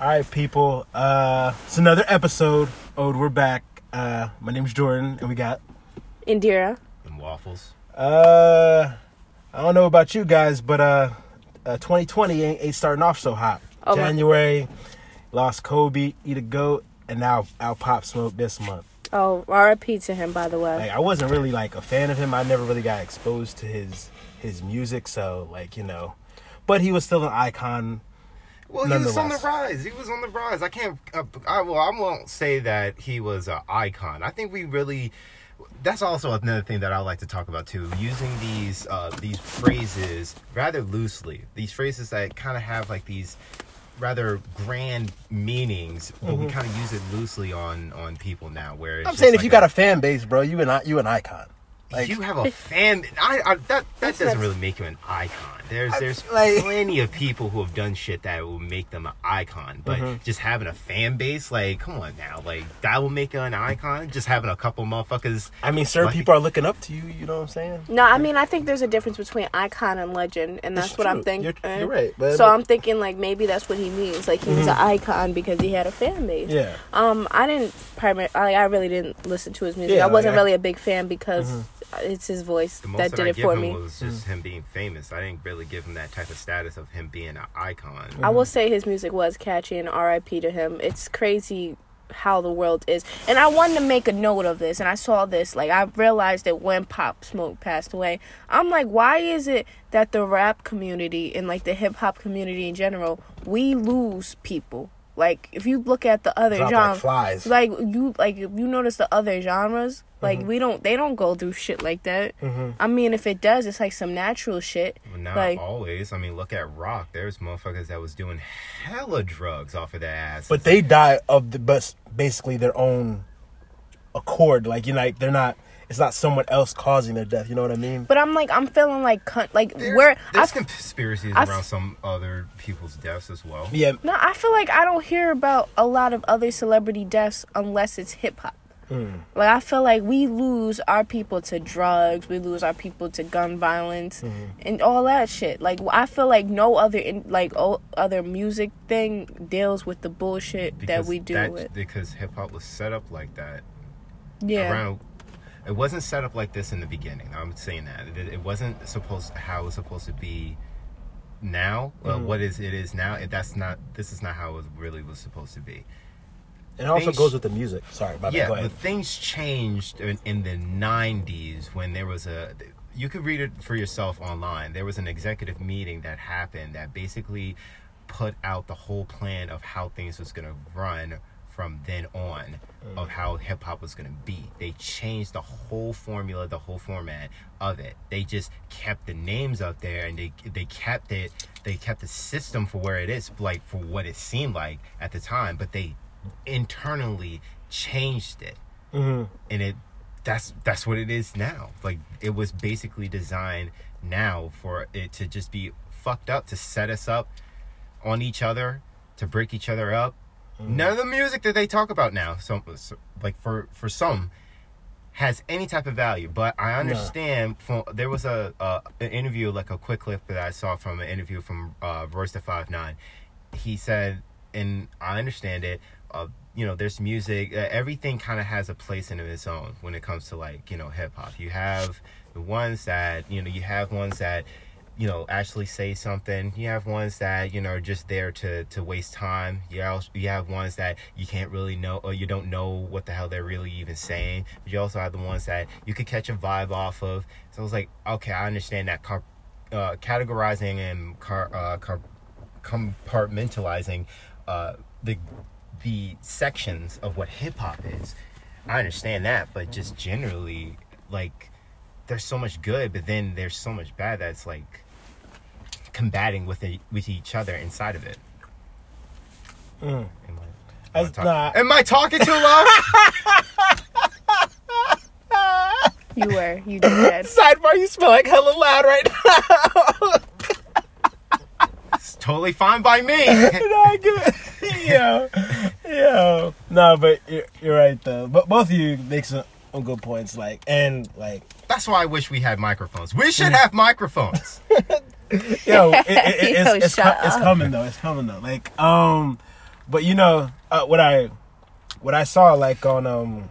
All right, people. Uh, it's another episode. Oh, we're back. Uh, my name's Jordan, and we got. Indira. And waffles. Uh, I don't know about you guys, but uh, uh 2020 ain't, ain't starting off so hot. Oh, my- January, lost Kobe, eat a goat, and now Al Pop Smoke this month. Oh, RIP to him, by the way. Like I wasn't really like a fan of him. I never really got exposed to his his music, so like you know, but he was still an icon. Well, he was on the rise. He was on the rise. I can't. Uh, I, well, I won't say that he was an icon. I think we really. That's also another thing that I like to talk about too. Using these uh, these phrases rather loosely. These phrases that kind of have like these rather grand meanings, but we kind of use it loosely on on people now. Where it's Mm-hmm. I'm just saying if like you got a- a fan base, bro, you an you an icon. Like you have a fan. I, I that that doesn't really make you an icon. There's I- there's like- plenty of people who have done shit that will make them an icon. But Mm-hmm. just having a fan base, like, come on now, like that will make an icon. Just having a couple motherfuckers. I mean, certain Like- people are looking up to you. You know what I'm saying? no, I mean, I think there's a difference between icon and legend, and that's It's what I'm thinking. You're- you're right, but- so but- I'm thinking, like, maybe that's what he means. Like, he was an icon because he had a fan base. Yeah. Um, I didn't primary. I, I really didn't listen to his music. Yeah, I wasn't like, really a big fan because it's his voice that did I it for me. was just him being famous. I didn't really give him that type of status of him being an icon. I will say his music was catchy and RIP to him. It's crazy how the world is. And I wanted to make a note of this and I saw this like I realized that when Pop Smoke passed away, I'm like why is it that the rap community and like the hip hop community in general, we lose people? Like if you look at the other Drop like genres, like you like if you notice the other genres, like Mm-hmm. we don't they don't go through shit like that. I mean if it does, it's like some natural shit. Well, not like always. I mean, look at rock. There's motherfuckers that was doing hella drugs off of their ass. But they die of the but basically their own accord. Like you know, like they're not. It's not someone else causing their death. You know what I mean? but I'm like I'm feeling like cunt- like there's, where I there's conspiracies I- around some other people's deaths as well. Yeah. No, I feel like I don't hear about a lot of other celebrity deaths unless it's hip hop. Hmm. Like I feel like we lose our people to drugs, we lose our people to gun violence, hmm. and all that shit. Like I feel like no other in, like o- other music thing deals with the bullshit that we do that- with. Because hip hop was set up like that. Yeah, Around, it wasn't set up like this in the beginning. I'm saying that it, it wasn't supposed how it was supposed to be. Now, Mm-hmm. what is it is now? It, that's not. This is not how it really was supposed to be. And it also Things- goes with the music. Sorry, my yeah, but things changed in, in the '90s when there was a. You could read it for yourself online. There was an executive meeting that happened that basically put out the whole plan of how things was going to run from then on of how hip hop was to be. They changed the whole formula, the whole format of it. They just kept the names up there and they they kept it they kept the system for where it is like for what it seemed like at the time, but they internally changed it. Mhm. And it that's that's what it is now. Like it was basically designed now for it to just be fucked up to set us up on each other, to break each other up. None of the music that they talk about now, so, so like for for some, has any type of value. But I understand. From, there was a, a an interview, like a quick clip that I saw from an interview from uh, Royce the Five Nine. He said, and I understand it. Uh, you know, there's music. Uh, everything kind of has a place in its own when it comes to like you know hip hop. You have the ones that you know. You have ones that you know actually say something. You have ones that you know are just there to to waste time. You also you have ones that you can't really know or you don't know what the hell they're really even saying. But you also have the ones that you could catch a vibe off of. So it's like okay i understand that uh, categorizing and car, uh, car, compartmentalizing uh, the the sections of what hip hop is. I understand that but just generally like there's so much good, but then there's so much bad that's like combating with it, with each other inside of it. Mm. Am I, am, I talk- not- am I talking too loud? you were you did that. Sidebar, you smell like hella loud right now. it's totally fine by me. no, good. yo, yo. No, but you're, you're right though. But both of you make some, some good points. Like and like, That's why I wish we had microphones. We should have microphones. yo, it, it, it- Yo, it's, it's, shut it's coming though. It's coming though. Like um, But you know uh, what I what I saw like on um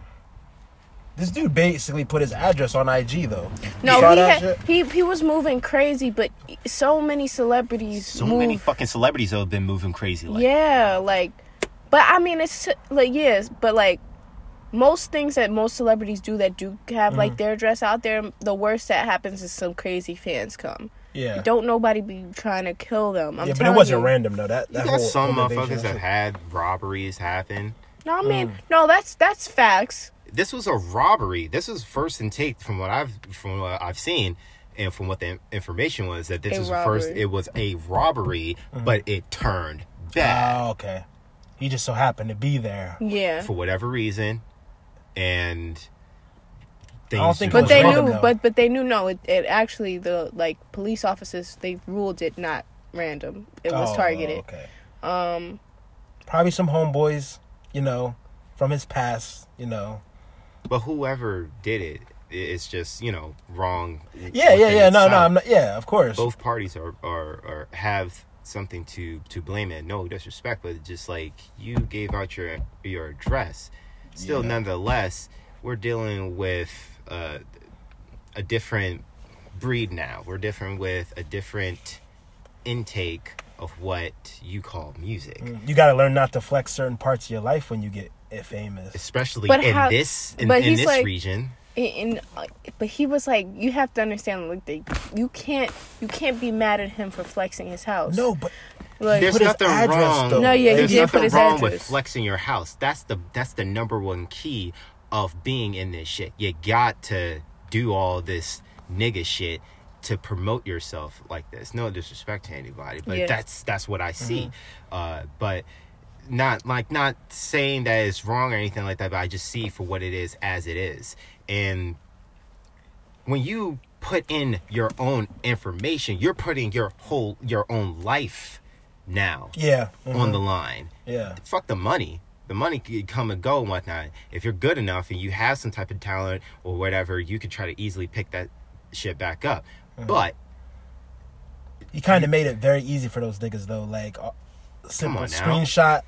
this dude basically put his address on IG though. No, he, had, he he was moving crazy, but so many celebrities So move. many fucking celebrities have been moving crazy. Like, yeah, like, but I mean, it's like yes, but like most things that most celebrities do that do have Mm-hmm. like their address out there, the worst that happens is some crazy fans come. Yeah. Don't nobody be trying to kill them. I'm yeah, but it wasn't you. random though. That You that got some home invasion motherfuckers that had robberies happen. No, I Mm. mean, no, that's that's facts. This was a robbery. This was first and take from what I've from what I've seen, and from what the information was that this A was first. It was a robbery, Mm-hmm. but it turned bad Oh, okay. He just so happened to be there. Yeah, for whatever reason, and things. don't think but they random, knew, though. but but they knew no. It, it actually the like police officers they ruled it not random. It was Oh, targeted. Okay. Um, Probably some homeboys, you know, from his past, you know. But whoever did it, it's just you know wrong. Yeah, yeah, yeah. No, no. I'm not. Yeah, of course. both parties are, are, are have something to to blame it. No disrespect, but just like you gave out your your address, still Yeah. nonetheless, we're dealing with uh, a different breed now. We're different with a different intake of what you call music. You got to learn not to flex certain parts of your life when you get famous. Especially But in how- this in, but in this like- region. In, in uh, but he was like, you have to understand, like they, you can't you can't be mad at him for flexing his house. No, but like There's nothing address, wrong. though. No, yeah, he There's did nothing put his wrong with address. flexing your house. That's the that's the number one key of being in this shit. You got to do all this nigga shit to promote yourself like this. No disrespect to anybody, but Yeah. that's that's what I see. Mm-hmm. Uh, but not like not saying that it's wrong or anything like that. But I just see for what it is as it is, and when you put in your own information, you're putting your whole your own life now yeah, mhm, on the line. yeah, Fuck the money. The money could come and go and whatnot. If you're good enough and you have some type of talent or whatever, you could try to easily pick that shit back up. Mm-hmm. But you kind of made it very easy for those niggas though. Like, uh, simple screenshot.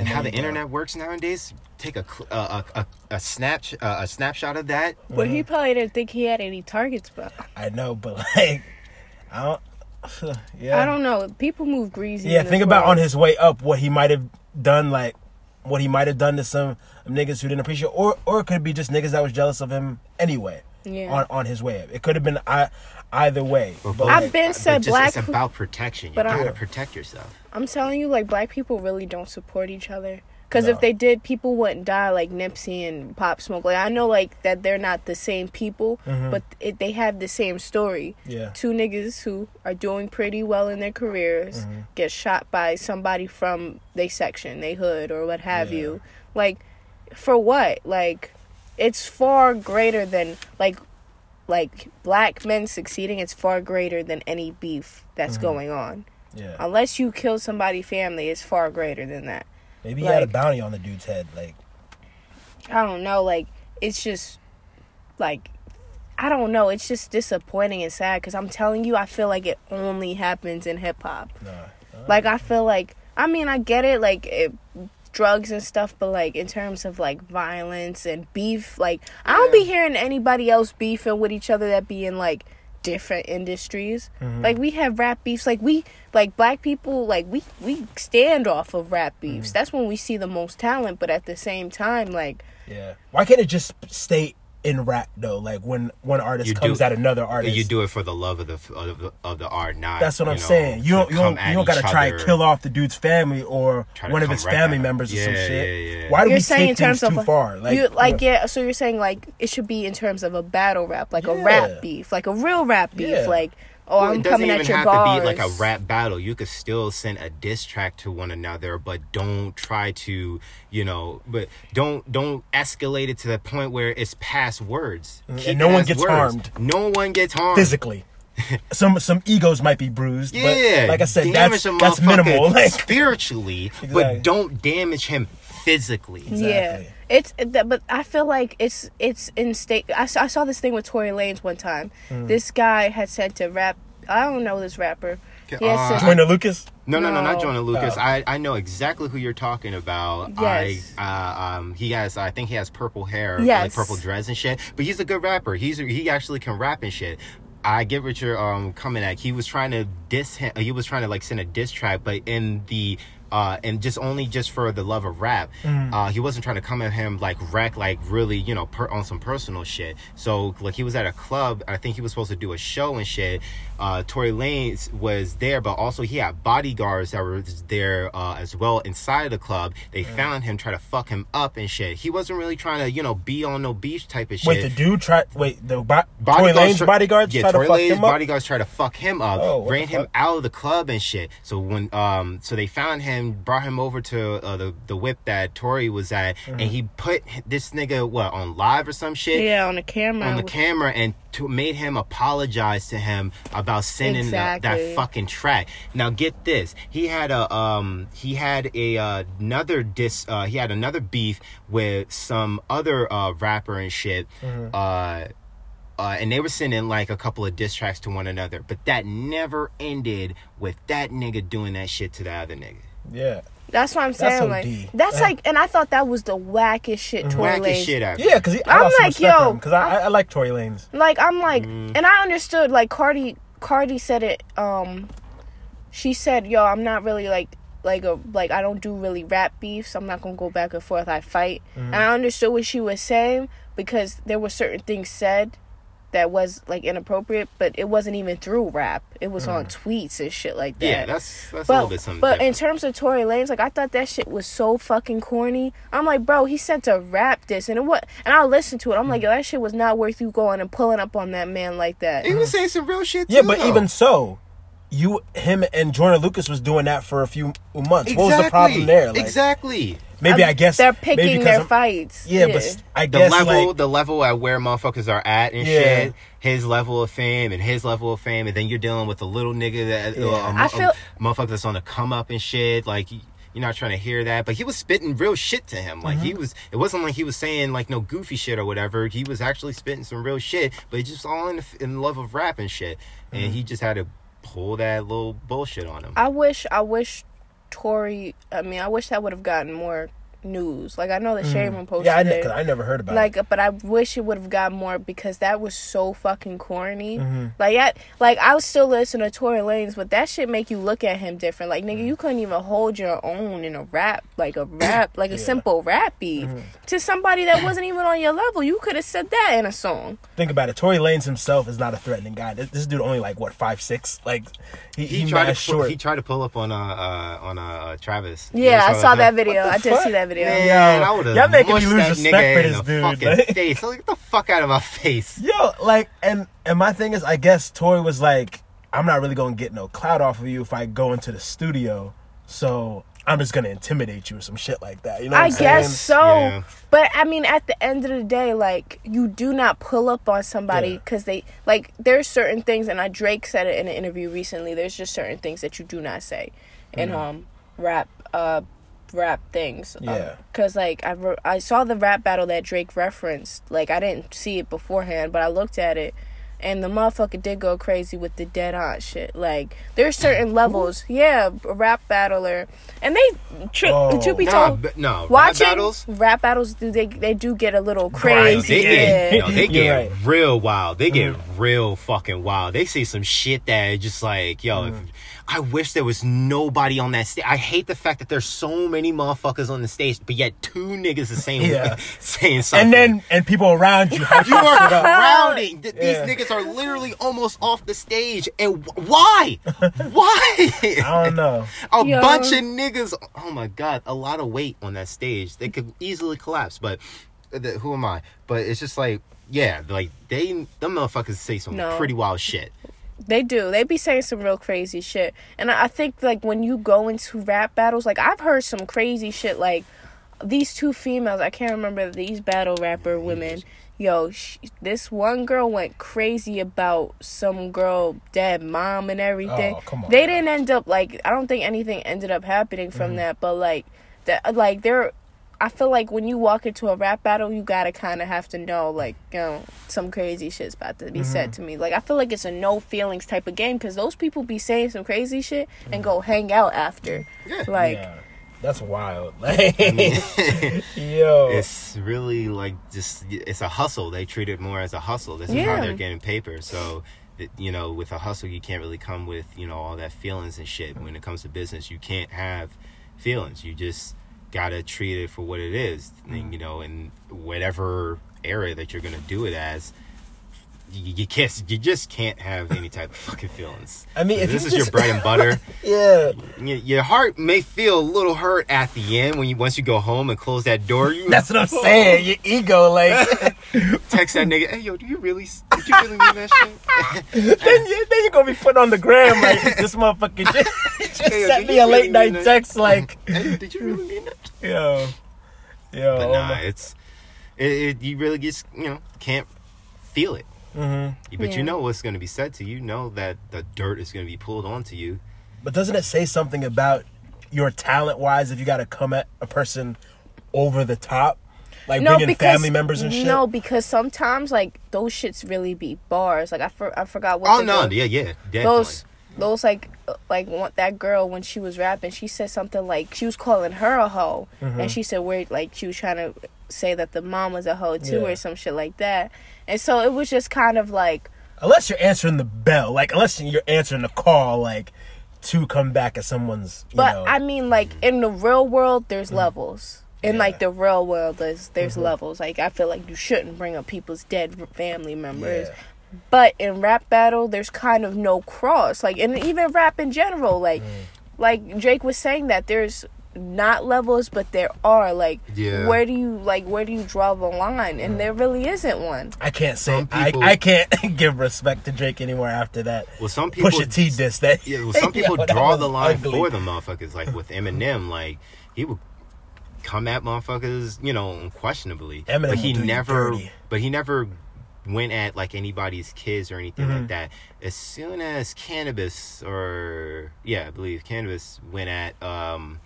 And how the you go. internet works nowadays, take a cl- uh, a, a a snap uh, a snapshot of that. but he probably didn't think he had any targets. But I know, but like, I don't. Yeah, I don't know. People move greasy. Yeah, think about world. on his way up what he might have done, like what he might have done to some niggas who didn't appreciate, or or it could be just niggas that was jealous of him anyway. Yeah. On on his way up, it could have been I, either way. But But I've like, been But said just, black. It's about protection. You but I- gotta protect yourself. I'm telling you, like black people really don't support each other. Because No. if they did, people wouldn't die like Nipsey and Pop Smoke. Like I know, like that they're not the same people, but it, they have the same story. Mm-hmm. Yeah. Two niggas who are doing pretty well in their careers Mm-hmm. get shot by somebody from they section, they hood, or what have Yeah. you. Like, for what? Like, it's far greater than like, like black men succeeding. It's far greater than any beef that's Mm-hmm. going on yeah, unless you kill somebody's family, it's far greater than that. maybe he had a bounty on the dude's head. Like, I don't know. Like it's just like I don't know. It's just disappointing and sad because I'm telling you, I feel like it only happens in hip hop. nah. Like I feel like I mean I get it, like it, drugs and stuff, but like in terms of like violence and beef, like I don't be hearing anybody else beefing with each other that be in like different industries. Mm-hmm. Like we have rap beefs, like we like black people, like we we stand off of rap beefs. Mm. That's when we see the most talent, but at the same time, like yeah. Why can't it just stay in rap though? Like when one artist You do- comes at another artist, You do it for the love of the of the, of the art, not. That's what I'm know, saying. You don't you don't you don't gotta try other. to kill off the dude's family or one of his right family back. members or some Yeah, shit. yeah, yeah. Why do you're we saying in take things terms too of far? Like, you like yeah. yeah so you're saying like it should be in terms of a battle rap like a rap beef like a real rap beef Yeah. like oh Well, i'm it doesn't even have to be like a rap battle. You could still send a diss track to one another, but don't try to, you know, but don't don't escalate it to the point where it's past words. Mm, and Keep no one gets words. harmed. No one gets harmed physically. some some egos might be bruised, Yeah, but like I said, that's a that's minimal. Like, spiritually, Exactly. but don't damage him physically. yeah Exactly. It's th- but i feel like it's it's in state i, saw- I saw this thing with tory lanez one time Mm. this guy had sent to rap i don't know this rapper Yes, Uh, it's- Joyner Lucas. No, no, no, not No. Joyner Lucas. Oh. I, I know exactly who you're talking about. Yes. I uh, um he has I think he has purple hair, like Yes. purple dreads and shit. But he's a good rapper. He's he actually can rap and shit. I get what you're um coming at. He was trying to diss him. He was trying to like send a diss track, but in the uh and just only just for the love of rap. Uh, he wasn't trying to come at him like wreck like really you know per, on some personal shit. So like he was at a club. I think he was supposed to do a show and shit. Uh, Tory Lanez was there, but also he had bodyguards that were there uh, as well inside of the club. They found him, try to fuck him up and shit. He wasn't really trying to you know be on no beach type of shit. Wait, the dude tried. Wait, the bo- Tory Bodyguards Lane's try- bodyguards yeah, tried Tory to fuck Lanez him up. bodyguards try to fuck him up, Oh, what ran him out of the club and shit. So when um, so they found him, brought him over to uh, the the whip that Tory was at, Mm-hmm. and he put this nigga what on live or some shit Yeah, on the camera. on the camera and to made him apologize to him about sending the- that fucking track. Now get this, he had a um he had a uh, another dis uh, he had another beef with some other uh, rapper and shit. Mm-hmm. Uh, uh, and they were sending like a couple of diss tracks to one another, but that never ended with that nigga doing that shit to the other nigga. Yeah, That's what I'm saying. OD. like that's Uh, like, and I thought that was the wackest shit. Tory Wacky Lanez. shit out. yeah, because I I'm lost like, yo, because I, I, I like Tory Lanez. Like I'm like, Mm. and I understood. Like Cardi, Cardi said it. Um, she said, "Yo, I'm not really like." Like a like I don't do really rap beefs. I'm not gonna go back and forth. I fight, and I understood what she was saying because there were certain things said that was like inappropriate, but it wasn't even through rap. It was on mm. tweets and shit like that. Yeah, that's that's a little bit something. but in terms of Tory Lanez, like I thought that shit was so fucking corny. I'm like, bro, he sent a rap this and it what and I listened to it. I'm like, mm. yo, that shit was not worth you going and pulling up on that man like that. he was saying some real shit. Yeah, but though. even so, you, him, and Joyner Lucas was doing that for a few months. What was the problem there? Like, exactly. Maybe I guess they're picking because their I'm- fights. Yeah, but s- I The guess level, like, the level at where motherfuckers are at and Yeah. shit. His level of fame and his level of fame, and then you're dealing with a little nigga that uh, Yeah. a, I a feel- motherfucker that's on the come up and shit. Like you're not trying to hear that, but he was spitting real shit to him. Like Mm-hmm. he was. It wasn't like he was saying like no goofy shit or whatever. He was actually spitting some real shit, but it's just all in the, in love of rap and shit. Mm-hmm. And he just had to pull that little bullshit on him. I wish I wish Tory I mean, I wish that would have gotten more news. Like I know that Shaman posted Mm. yeah, I, it. ne- 'cause I never heard about it. like but i wish it would have got more because that was so fucking corny Mm-hmm. like I, like i was still listening to tory lanez but that shit make you look at him different like nigga you couldn't even hold your own in a rap like a rap like a simple rap beef Mm-hmm. to somebody that wasn't even on your level you could have said that in a song Think about it. Tory Lanez himself is not a threatening guy. This, this dude only like what five six. Like he, he, he tried to pull, short. he tried to pull up on uh, uh on uh Travis. yeah i You saw that video i did see that video Man, Yo, I would've y'all making me lose respect nigga for this the dude, Fucking like- face. Like, get the fuck out of my face. Yo, like, and and my thing is, I guess Tory was like, I'm not really gonna get no clout off of you if I go into the studio, so I'm just gonna intimidate you or some shit like that. You know? What I I'm guess saying? so, Yeah. but I mean, at the end of the day, like you do not pull up on somebody Yeah. because they like. There's certain things, and I Drake said it in an interview recently. There's just certain things that you do not say in um rap uh rap things. Um, yeah. Because like I re- I saw the rap battle that Drake referenced. Like I didn't see it beforehand, but I looked at it. And the motherfucker did go crazy with the dead aunt shit. Like, there's certain levels. Yeah, a rap battler. And they, tri- Oh. to be Nah, told, but no. Rap watching battles. rap battles do they they do get a little No, crazy. they yeah. get, no, they get right. real wild. They get mm. real fucking wild. They say some shit that is just like, yo, if, mm. I wish there was nobody on that stage. I hate the fact that there's so many motherfuckers on the stage, but yet two niggas the same Yeah. saying something. And then and people around you, hype you are up. crowding. Th- Yeah. These niggas are literally almost off the stage. And wh- why? why? I don't know. a Yeah. bunch of niggas. Oh my god, a lot of weight on that stage. They could easily collapse. But uh, the, who am I? But it's just like, yeah, like they, them motherfuckers say some No. pretty wild shit. They do. They be saying some real crazy shit. And I I think like when you go into rap battles, like I've heard some crazy shit like these two females, I can't remember these battle rapper women. Yo, sh- this one girl went crazy about some girl dead mom and everything. Oh, come on. They didn't end up like I don't think anything ended up happening Mm-hmm. from that, but like that like they're I feel like when you walk into a rap battle, you gotta kind of have to know, like, you know, some crazy shit's about to be said mm-hmm. to me. Like, I feel like it's a no feelings type of game because those people be saying some crazy shit and go hang out after. Yeah. Like, yeah, that's wild. Like, yo, it's really like just it's a hustle. They treat it more as a hustle. This is Yeah. how they're getting paper. So, you know, with a hustle, you can't really come with you know all that feelings and shit. When it comes to business, you can't have feelings. You just gotta treat it for what it is. And, you know, in whatever area that you're gonna do it as. You, you can't. You just can't have any type of fucking feelings. I mean, if this is your bread and butter. yeah. your, your heart may feel a little hurt at the end when you once you go home and close that door. You That's what I'm saying. Your ego, like, text that nigga. Hey yo, do you really? Did you really mean that shit? then, you, then you're gonna be put on the gram like this motherfucker just, just Hey, yo, sent me a really late night that? text like, hey, did you really mean that? yo, yo. But nah, it's it, it. You really just you know can't feel it. Mhm. But Yeah. you know what's going to be said to you. You know that the dirt is going to be pulled onto you. But doesn't it say something about your talent wise if you got to come at a person over the top, like bringing family members and shit? No, because sometimes like those shits really be bars. Like I, for, I forgot what. Oh the no, girl- yeah, yeah, definitely. those those like uh, like one, that girl when she was rapping she said something like she was calling her a hoe Mm-hmm. and she said where like she was trying to say that the mom was a hoe too Yeah. or some shit like that and so it was just kind of like Unless you're answering the bell, like unless you're answering the call, like to come back at someone's. You but know, i mean like in the real world there's levels in Yeah. like the real world there's there's levels like i feel like you shouldn't bring up people's dead family members Yeah. But in rap battle there's kind of no cross like and even rap in general like mm. like Drake was saying that there's not levels but there are like Yeah. where do you like where do you draw the line and there really isn't one I can't say Some people- I, I can't give respect to Drake anymore after that. Well, some people Pusha T diss that. Yeah, well, some people Yo, draw the line ugly. for the motherfuckers. Like with Eminem, like he would come at motherfuckers, you know, unquestionably. Eminem but he will do you never, but he never went at like anybody's kids or anything Mm-hmm. like that. As soon as Canibus or yeah, I believe Canibus went at um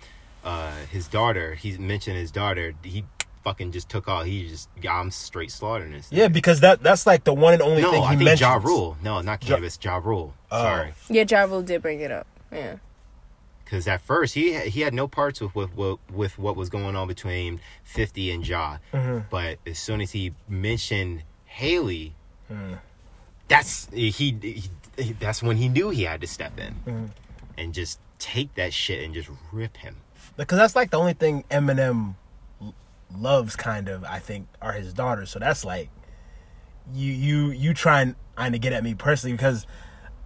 uh his daughter, he mentioned his daughter. He fucking just took all. He just I'm straight slaughtering this. Yeah, because that that's like the one and only No, thing he I think mentions. Ja Rule. No, not Canibus. Ja Rule. Oh. Sorry. yeah ja Rule did bring it up yeah because at first he he had no parts with with, with with what was going on between Fifty and Ja, Mm-hmm. but as soon as he mentioned Hailie, Mm. that's he, he, he that's when he knew he had to step in Mm-hmm. and just take that shit and just rip him. because that's like the only thing Eminem loves, kind of. I think are his daughters. So that's like you you you trying trying to get at me personally because.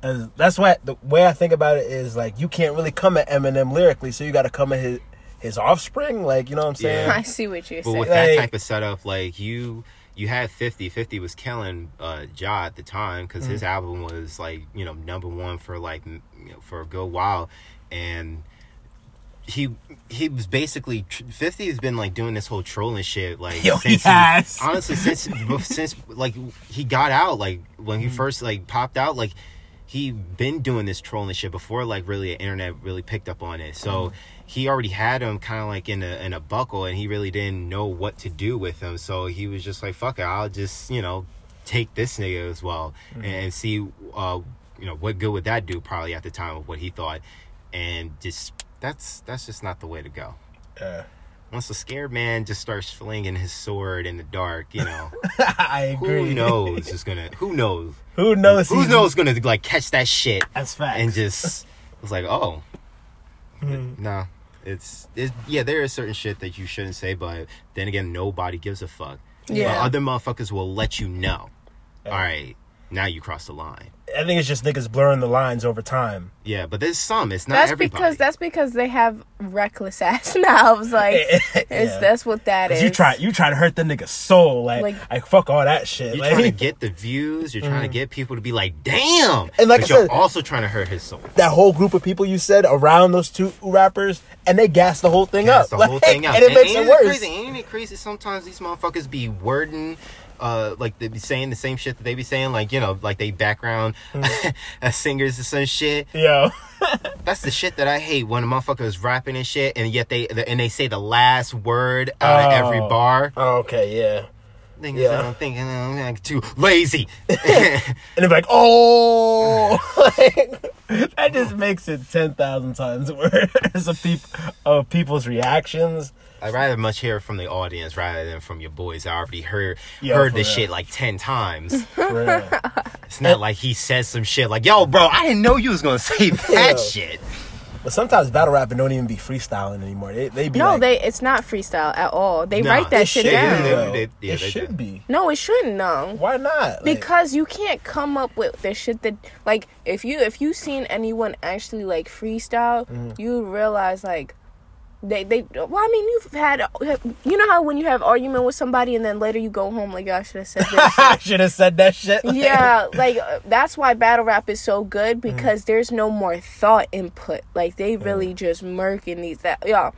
As, that's why the way I think about it is like you can't really come at Eminem lyrically, so you got to come at his his offspring. Like you know what I'm saying? Yeah. i see what you're But saying with that type of setup, like you you had 50 50 was killing uh Ja at the time because his Mm-hmm. album was like you know number one for like you know, for a good while and he he was basically 50 has been like doing this whole trolling shit like Yo, he since has. honestly since since like he got out like when Mm-hmm. he first like popped out like he been doing this trolling shit before like really the internet really picked up on it so Mm-hmm. he already had him kind of like in a in a buckle and he really didn't know what to do with him so he was just like fuck it i'll just you know take this nigga as well Mm-hmm. and see uh you know what good would that do probably at the time of what he thought and just that's that's just not the way to go Yeah. Once a scared man just starts flinging his sword in the dark you know I agree. who knows is gonna who knows Who knows? who knows gonna like catch that shit That's facts. and just it's like oh Mhm. no it's, it's yeah there is certain shit that you shouldn't say but then again nobody gives a fuck Yeah. but other motherfuckers will let you know all right now you cross the line I think it's just niggas blurring the lines over time. yeah but there's some it's not that's everybody because that's because they have reckless ass mouths like it's Yeah. that's what that is. You try, you try to hurt the nigga's soul, like, Like- like, fuck all that shit. you're like, trying to get the views you're trying to mm. get people to be like damn And like but I you're said- also trying to hurt his soul that whole group of people you said around those two rappers, and they gas the whole thing That's up, the whole thing out. and it makes ain't it worse. Crazy? Ain't it crazy? Sometimes these motherfuckers be wording uh, like they be saying the same shit that they be saying, like you know, like they background as singers and some shit. Yeah, That's the shit that I hate when a motherfucker is rapping and shit, and yet they and they say the last word out of every Oh. bar. Oh, okay, yeah. Yeah. I'm thinking I'm like, too lazy. And they're like, oh, like, that just makes it ten thousand times worse of peop- of people's reactions. I'd rather much hear from the audience rather than from your boys. I already heard Yeah, heard this real. shit like ten times. It's not like he says some shit like, "Yo, bro, I didn't know you was gonna say that Yeah. shit." but sometimes battle rapping don't even be freestyling anymore. They they be No, like, they. It's not freestyle at all. They Nah, write that shit should down. be, They- they- yeah, it they should do. be. No, it shouldn't. No. Why not? Like, because you can't come up with the shit that like if you if you seen anyone actually like freestyle Mm-hmm. you realize like they they well i mean you've had you know how when you have argument with somebody and then later you go home like "Oh, i should have said this I should have said that shit. yeah like uh, that's why battle rap is so good Mm-hmm. because there's no more thought input like they really just murking these that yeah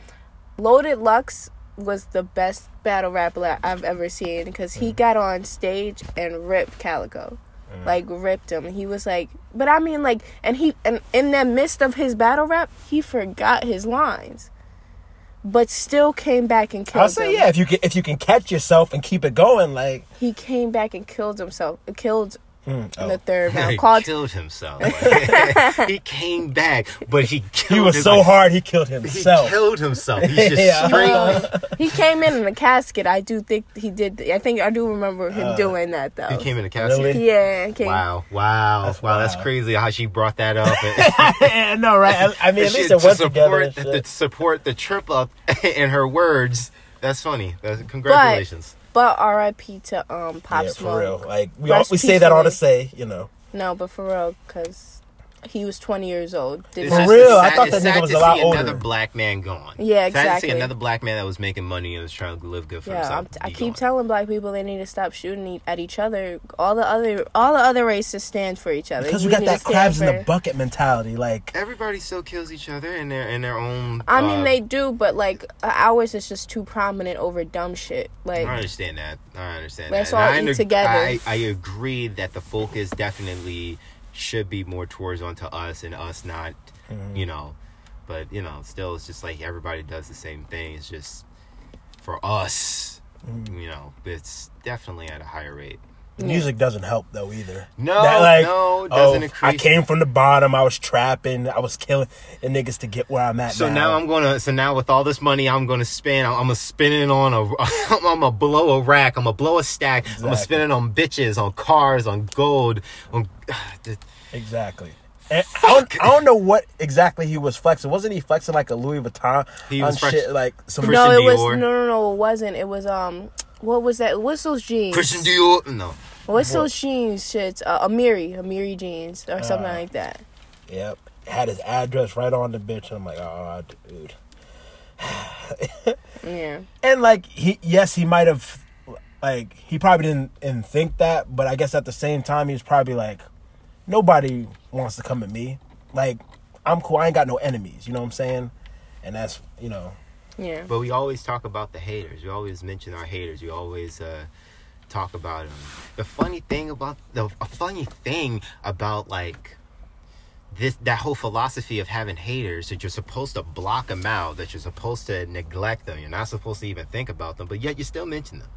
loaded lux was the best battle rapper i've ever seen because Mm. he got on stage and ripped Calicoe Mm. like ripped him he was like but i mean like and he and in the midst of his battle rap he forgot his lines but still came back and killed I'll say him. yeah. If you can, if you can catch yourself and keep it going, like he came back and killed himself killed mm, in oh. the third He round called killed himself. he came back, but he killed he was his- so hard he killed himself. He killed himself. He's just Yeah. straight. Uh, he came in in a casket. I do think he did. I think I do remember him Uh, doing that though. He came in a casket. Really? Yeah, came. Wow, wow, That's wow! That's crazy how she brought that up. I know, right? I, I mean, at least it was went together. support the, to support the trip up in her words. That's funny. That's, congratulations. But R.I.P. to um Pop yeah, Smoke. for real. Like we all, we say that all to say, you know. No, but for real, because he was 20 years old. Did It's For real? it's I thought it's that nigga was a lot older. Another black man gone. Yeah, Sad to see exactly. another black man that was making money and was trying to live good for Yeah, himself. I'm, I be keep gone. telling black people they need to stop shooting e- at each other. All the other, all the other races stand for each other. Because we got that stand crabs in the bucket mentality. Like, Everybody still kills each other in their in their own. I mean, uh, they do, but like uh, ours is just too prominent over dumb shit. Like, I understand that. I understand Let's that. all And I eat under- together. I, I agree that the focus definitely should be more towards onto us and us not, Mm-hmm. you know. But you know, still, it's just like everybody does the same thing. It's just for us, Mm-hmm. you know. It's definitely at a higher rate. The music doesn't help though either. No, That, like, no, it oh, doesn't I increase. came from the bottom. I was trapping. I was killing the niggas to get where I'm at. So now I'm gonna. So now with all this money, I'm gonna spend. I'm, I'm gonna spend it on a. I'm gonna blow a rack. I'm gonna blow a stack. I'm gonna spend it on bitches, on cars, on gold, on. exactly. And I don't, I don't know what exactly he was flexing. Wasn't he flexing like a Louis Vuitton He on was flex- shit like some Christian no, it was Dior. no, no, no. It wasn't. It was um, what was that? What's those jeans? Christian Dior. No. What's What? those jeans? Shits, uh, Amiri, Amiri jeans or something Uh, like that. Yep. Had his address right on the bitch. I'm like, oh, dude. Yeah. And like he, yes, he might have, like he probably didn't, didn't think that, but I guess at the same time he was probably like, nobody wants to come at me. Like I'm cool. I ain't got no enemies. You know what I'm saying? And that's you know. Yeah. But we always talk about the haters. We always mention our haters. We always uh, talk about them. The funny thing about the a funny thing about like this that whole philosophy of having haters that you're supposed to block them out, that you're supposed to neglect them. You're not supposed to even think about them, but yet you still mention them.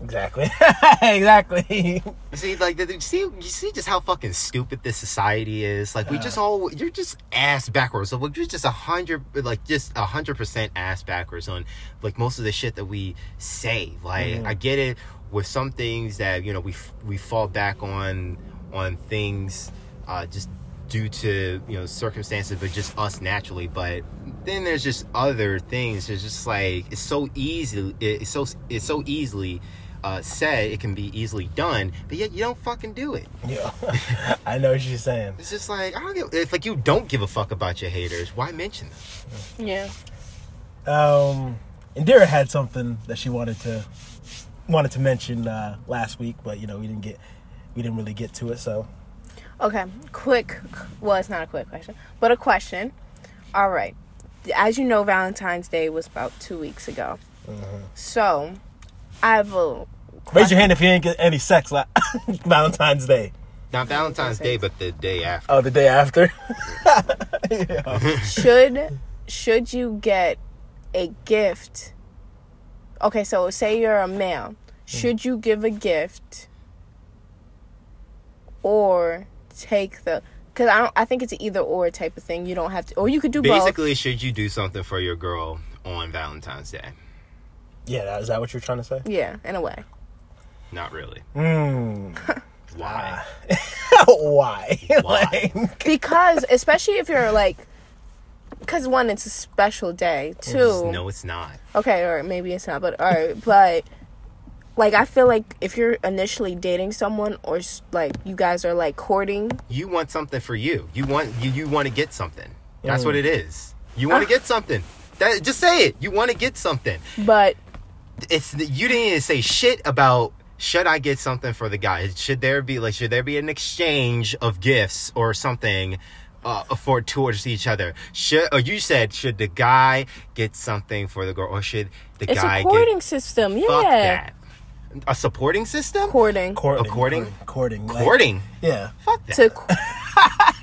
Exactly. exactly. You see, like, the, you see, you see just how fucking stupid this society is. Like, we just all, you're just ass backwards. So, like, you're just a hundred, like, just a hundred percent ass backwards on, like, most of the shit that we say. Like, Mhm. I get it with some things that you know we we fall back on on things, uh, just due to you know circumstances, but just us naturally. But then there's just other things. It's just like it's so easy. It's so it's so easily. Uh, said it can be easily done, but yet you don't fucking do it. Yeah. I know what you're saying. It's just like I don't give. If like you don't give a fuck about your haters, why mention them? Yeah. Um, Indira had something that she wanted to wanted to mention uh, last week, but you know we didn't get we didn't really get to it. So Okay. Quick. Well, it's not a quick question, but a question. All right. As you know, Valentine's Day was about two weeks ago. So, I have a Raise your hand if you ain't get any sex la- Valentine's Day. Not Valentine's Day, but the day after. Oh, the day after. should should you get a gift? Okay, so say you're a male. Should you give a gift or take the? Because I don't. I think it's an either or type of thing. You don't have to, or you could do both. Basically, should you do something for your girl on Valentine's Day? Yeah, that- is that what you're trying to say? Yeah, in a way. Not really. Mm. Why? Why? Why? Like- Because especially if you're like, because one, it's a special day. Two, No, it's not. okay, or maybe it's not, but all right, but like I feel like if you're initially dating someone or like you guys are like courting, You want something for you. You want you, you want to get something. That's Mm. what it is. You want to get something. That just say it. You want to get something. but It's you didn't even say shit about should I get something for the guy? Should there be like should there be an exchange of gifts or something uh, for towards each other? Should or you said should the guy get something for the girl or should the it's guy a courting get system. Yeah, fuck that? A supporting system? courting courting. Courting? Courting. like- Courting? yeah. Fuck that. to.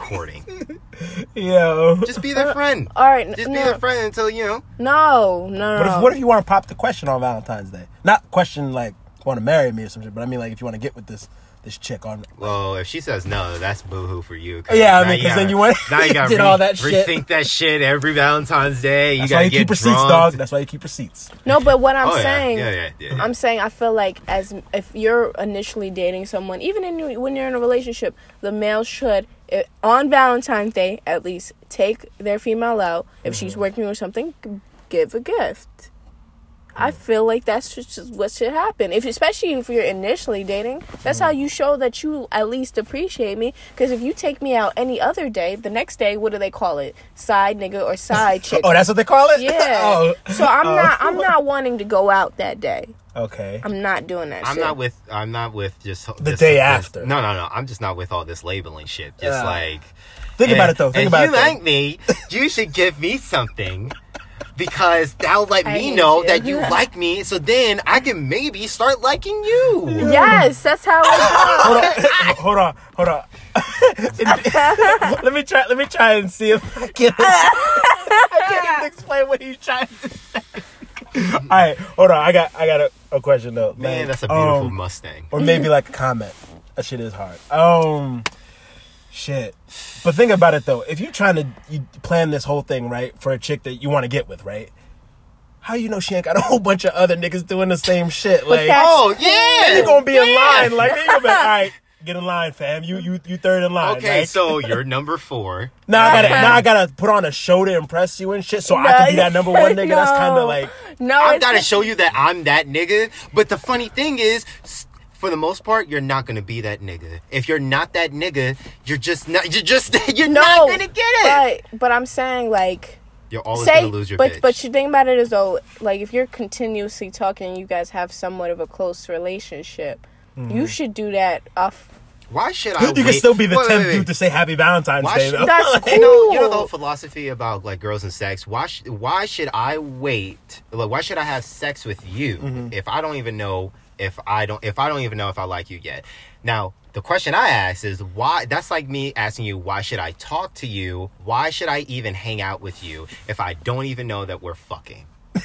courting. Yo. Just be their uh, friend. All right, Just be no, their friend until you know. no, no, What if, what if you want to pop the question on Valentine's Day? Not question like want to marry me or something, but I mean like if you want to get with this this chick on. Well, if she says no, that's boohoo for you. Yeah, I mean, mean, 'cause gotta- then you went- now you got did all that shit. rethink that shit every Valentine's Day. You That's gotta why you get keep receipts, drunk. dog. That's why you keep receipts. No, but what I'm Oh, yeah. saying, Yeah, yeah, yeah, yeah. I'm saying I feel like as if you're initially dating someone, even in when you're in a relationship, the male should eh, on Valentine's Day at least take their female out if she's Mm-hmm. working or something, give a gift. I feel like that's just what should happen. If especially if you're initially dating, that's how Mm-hmm. you show that you at least appreciate me. Because if you take me out any other day, the next day, what do they call it? Side nigga or side chick? Oh, that's what they call it. Yeah. oh, So I'm Oh. not I'm not wanting to go out that day. Okay. I'm not doing that I'm shit. not with. I'm not with just The this- day this- after. No, no, no. I'm just not with all this labeling shit. Just Yeah. like Think about it though. If Think about you it. though. like me, you should give me something. Because that'll let I me know you. that you like me, so then I can maybe start liking you. Yes, that's how it hold on, hold on, hold on. let me try. Let me try and see if I can. I can't even explain what he's trying to say. All right, hold on. I got. I got a, a question though. Man, Like, that's a beautiful um, Mustang. or maybe like a comment. That shit is hard. Um, shit. But think about it though. If you're trying to you plan this whole thing right for a chick that you want to get with, right? How you know she ain't got a whole bunch of other niggas doing the same shit? Like, Oh yeah, you're gonna be in line. Like, they gonna be like, all right, get in line, fam. You you you third in line. Okay, like, so you're number four. now I gotta now I gotta put on a show to impress you and shit, so I can be that number one nigga. That's kind of like No, I'm gotta show you that I'm that nigga. But the funny thing is, for the most part, you're not gonna be that nigga. If you're not that nigga, you're just not. You're just you're no, not gonna get it. But but I'm saying like you're always say, gonna lose your but bitch. but you think about it as though like if you're continuously talking, you guys have somewhat of a close relationship. You should do that off. Why should I? you can still be the wait, wait, tenth wait. dude to say Happy Valentine's Why Day should- though. That's cool. You know, you know the whole philosophy about like girls and sex. Why sh- why should I wait? Like, why should I have sex with you Mm-hmm. if I don't even know if I don't if I don't even know if I like you yet? Now, the question I ask is why. That's like me asking you why should I talk to you? Why should I even hang out with you if I don't even know that we're fucking?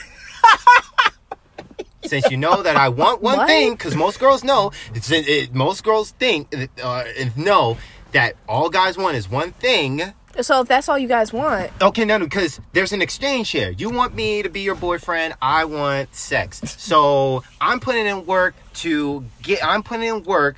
Since you know that I want one What? thing, because most girls know, it's, it, it- most girls think uh, know that all guys want is one thing. So if that's all you guys want, Okay, no, because there's an exchange here. You want me to be your boyfriend. I want sex. So I'm putting in work to get. I'm putting in work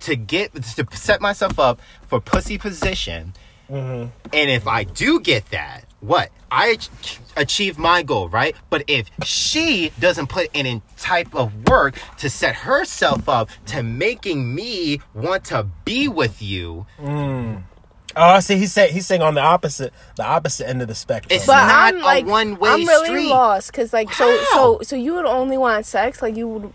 to get to set myself up for pussy position. And if I do get that, what I ach- achieve my goal, right? But if she doesn't put in a type of work to set herself up to making me want to be with you, mm. Oh, I see. He's saying he's saying on the opposite the opposite end of the spectrum. It's but not I'm a like one-way I'm really street. lost because like so How? so so you would only want sex like you would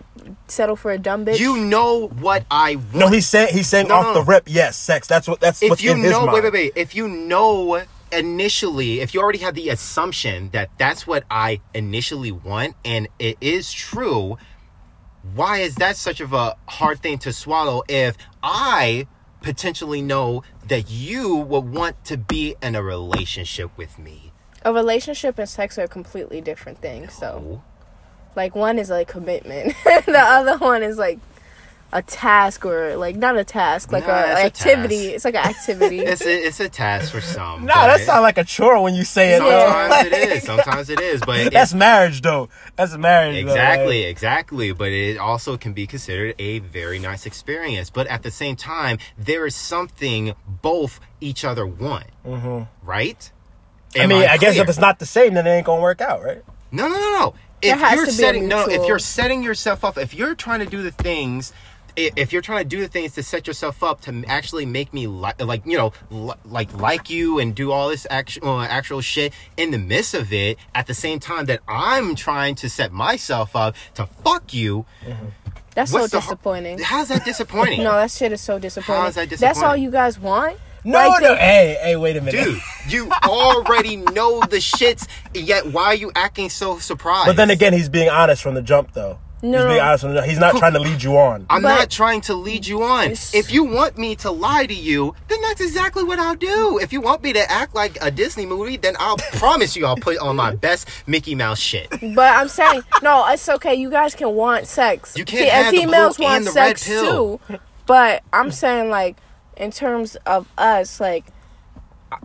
settle for a dumb bitch. You know what I want. no, he's saying he's saying No, off no, the no. rip. Yes, sex. That's what that's if what's you in his know, mind. wait, wait, wait. If you know initially, if you already have the assumption that that's what I initially want, and it is true, why is that such of a hard thing to swallow if I potentially know that you would want to be in a relationship with me? A relationship and sex are completely different things. So, Oh, like, one is like commitment, the other one is like a task or like not a task, like Nah, a, it's a activity. task. It's like an activity. It's a, it's a task for some. Nah, that but sounds like a chore when you say it. though. Sometimes it is. Sometimes it is. But it- That's marriage, though. That's marriage. though, Exactly, exactly. But it also can be considered a very nice experience. But at the same time, there is something both each other want, mm-hmm. right? I mean, I, guess if it's not the same, then it ain't gonna work out, right? no, no, no, no. If you're to be a setting no, if you're setting yourself up, if you're trying to do the things. I- If you're trying to do the things to set yourself up to actually make me like, like you know, li- like like you and do all this actual uh, actual shit in the midst of it, at the same time that I'm trying to set myself up to fuck you, mm-hmm. That's so What's the har- disappointing. How's that disappointing? No, that shit is so disappointing. How is that That's all you guys want? No, Right no. there. Hey, hey, wait a minute. Dude, you already know the shits, yet why are you acting so surprised? But then again, he's being honest from the jump, though. No, he's being honest from the. He's not trying to lead you on. I'm But- not trying to lead you on. If you want me to lie to you, then that's exactly what I'll do. If you want me to act like a Disney movie, then I'll promise you I'll put on my best Mickey Mouse shit. But I'm saying, no, it's okay. You guys can want sex. You can't Fe- have and the females blue want and the red sex pill. too. But I'm saying, like, in terms of us, like,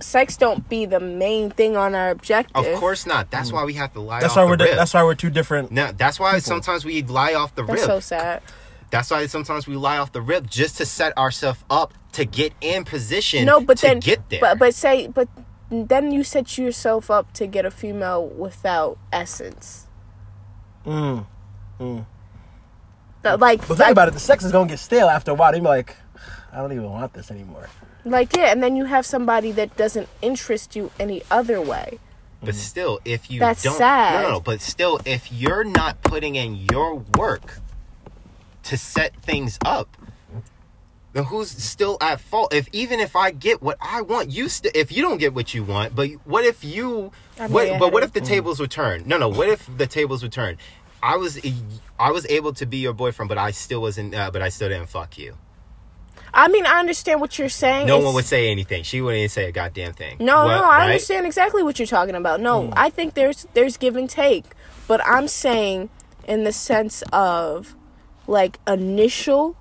sex don't be the main thing on our objective. Of course not. That's why we have to lie That's off why the we're. rip. di- That's why we're two different. no, that's why sometimes we lie off the That's rip. so sad. That's why sometimes we lie off the rip just to set ourselves up to get in position No, but to then, get there. but but say, but then you set yourself up to get a female without essence. Mm. The- Like, But think like, about it. The sex is gonna get stale after a while. You're like, I don't even want this anymore. Like, yeah, and then you have somebody that doesn't interest you any other way. But still, if you That's don't, sad. no, no, but still, if you're not putting in your work to set things up, then who's still at fault? If even if I get what I want, you still, if you don't get what you want, but what if you, I know what, but what if the tables were turned? No, no, what if the tables were turned? I was, I was able to be your boyfriend, but I still wasn't, uh, but I still didn't fuck you. I mean, I understand what you're saying. No It's- one would say anything. She wouldn't even say a goddamn thing. No, What, no, I right? understand exactly what you're talking about. No, Hmm. I think there's there's give and take, but I'm saying in the sense of like initial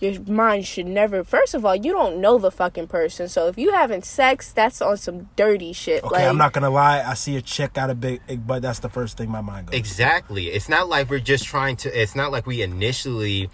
your mind should never first of all you don't know the fucking person so if you having sex that's on some dirty shit Okay, like I'm not gonna lie. I see a chick out of big, but. That's the first thing my mind goes. Exactly. It's not like we're just trying to. It's not like we initially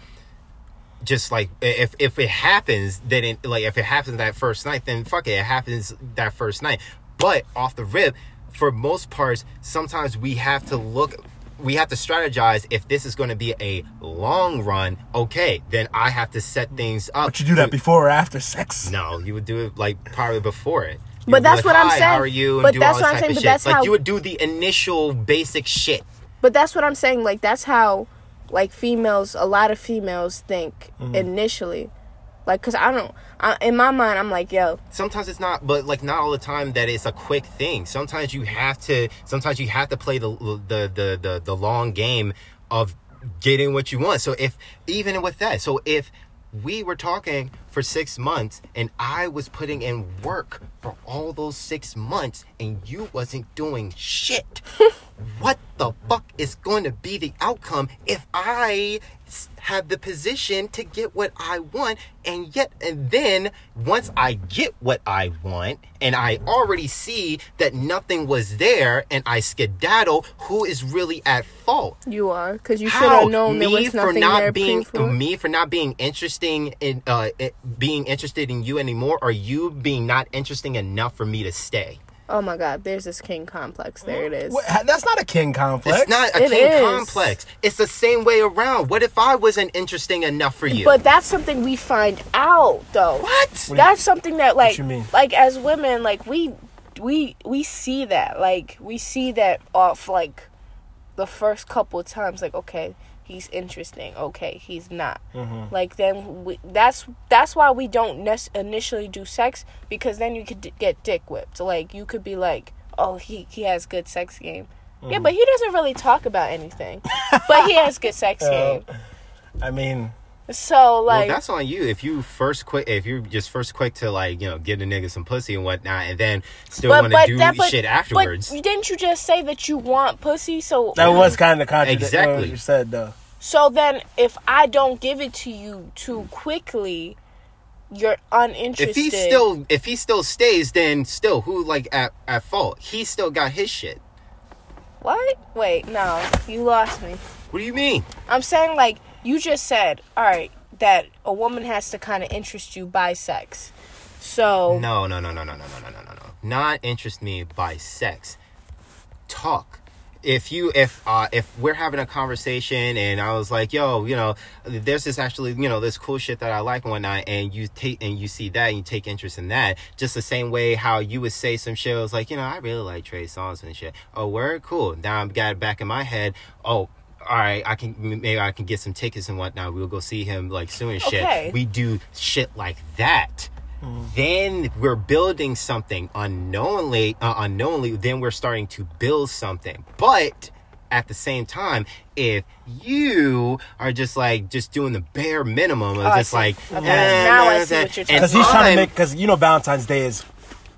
just like if if it happens then it, like if it happens that first night then fuck it it happens that first night but off the rip for most parts sometimes we have to look we have to strategize if this is going to be a long run okay then i have to set things up But you do that before or after sex? no you would do it like probably before it You But would be that's what I'm saying. how are you and But do that's all this what I'm saying, but shit. that's like how- you would do the initial basic shit but that's what i'm saying like that's how like females a lot of females think Mm-hmm. initially. Like because i don't I, in my mind i'm like yo. Sometimes it's not but like not all the time that it's a quick thing. Sometimes you have to sometimes you have to play the the the the, the long game of getting what you want. So if even with that so if we were talking for six months and i was putting in work for all those six months and you wasn't doing shit what the fuck is going to be the outcome if I have the position to get what I want? And yet and then once I get what I want and I already see that nothing was there and I skedaddle who is really at fault? You are because you should have known me was for not there being me for not being interesting in uh being interested in you anymore? Or you being not interesting enough for me to stay Oh my God, there's this king complex. There it is. What- That's not a king complex. It's not a It king is. complex. It's the same way around. What if I wasn't interesting enough for you? But that's something we find out though. what? That's something that like you mean? like as women like we we we see that like we see that off like the first couple of times like okay he's interesting. Okay he's not. Mm-hmm. like then we, that's that's why we don't nec- initially do sex because then you could d- get dick whipped. Like you could be like oh he he has good sex game. Mm-hmm. yeah but he doesn't really talk about anything. But he has good sex game. I mean, So like well, that's on you. If you first quick, if you're just first quick to like you know give the nigga some pussy and whatnot, and then still want to do that- but- shit afterwards. But didn't you just say that you want pussy? So that was kind of contradictory. Exactly. What you said though. So then, if I don't give it to you too quickly, you're uninterested. if he still if he still stays, then still who like at at fault? He still got his shit. what? Wait, no, you lost me. What do you mean? I'm saying like you just said, all right, that a woman has to kind of interest you by sex. So No, no, no, no, no, no, no, no, no, no, no. Not interest me by sex. Talk. If you if uh if we're having a conversation and I was like, yo, you know, there's this actually, you know, this cool shit that I like and whatnot, and you take and you see that and you take interest in that, just the same way how you would say some shit, I was like, you know, I really like Trey Songz and shit. Oh, word, cool. Now I'm got it back in my head. Oh, all right, I can maybe I can get some tickets and whatnot. We'll go see him like soon and shit. Okay. We do shit like that then we're building something unknowingly uh, unknowingly then we're starting to build something but at the same time if you are just like just doing the bare minimum of Oh, just like Okay, eh, now I see nah, what you're talking Because he's trying to make. Because you know Valentine's Day is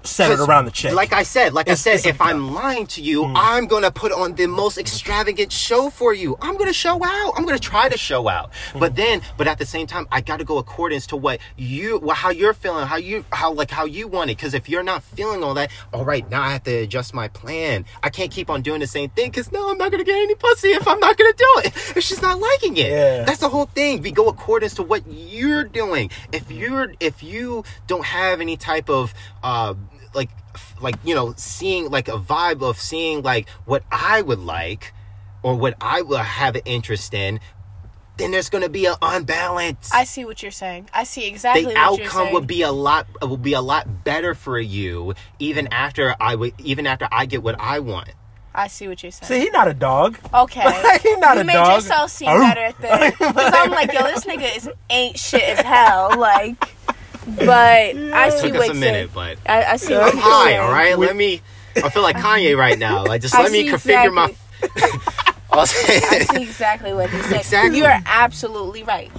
centered around the chick. Like I said, like It's- I said, if I'm lying to you, I'm gonna put on the most extravagant show for you. I'm gonna show out. I'm gonna try to show out. But then, but at the same time, I got to go accordance to what you, well, how you're feeling, how you, how like how you want it. Because if you're not feeling all that, all right, now I have to adjust my plan. I can't keep on doing the same thing because no, I'm not gonna get any pussy if I'm not gonna do it. If she's not liking it, Yeah. that's the whole thing. We go accordance to what you're doing. If you're, if you don't have any type of, uh, like like you know seeing like a vibe of seeing like what i would like or what i will have an interest in then there's going to be an unbalance I see what you're saying. I see exactly the what outcome saying. would be a lot will be a lot better for you even after i would even after i get what i want I see what you're saying. See, he's not a dog. Okay. He not you a made yourself seem better at oh. that. Because I'm like, yo, this nigga is ain't shit as hell. Like, but I see took what us a you're minute saying. but I, I see i'm high all right let me i feel like kanye right now like just I let me see configure my I'll say I see exactly what you said. Exactly. You're absolutely right.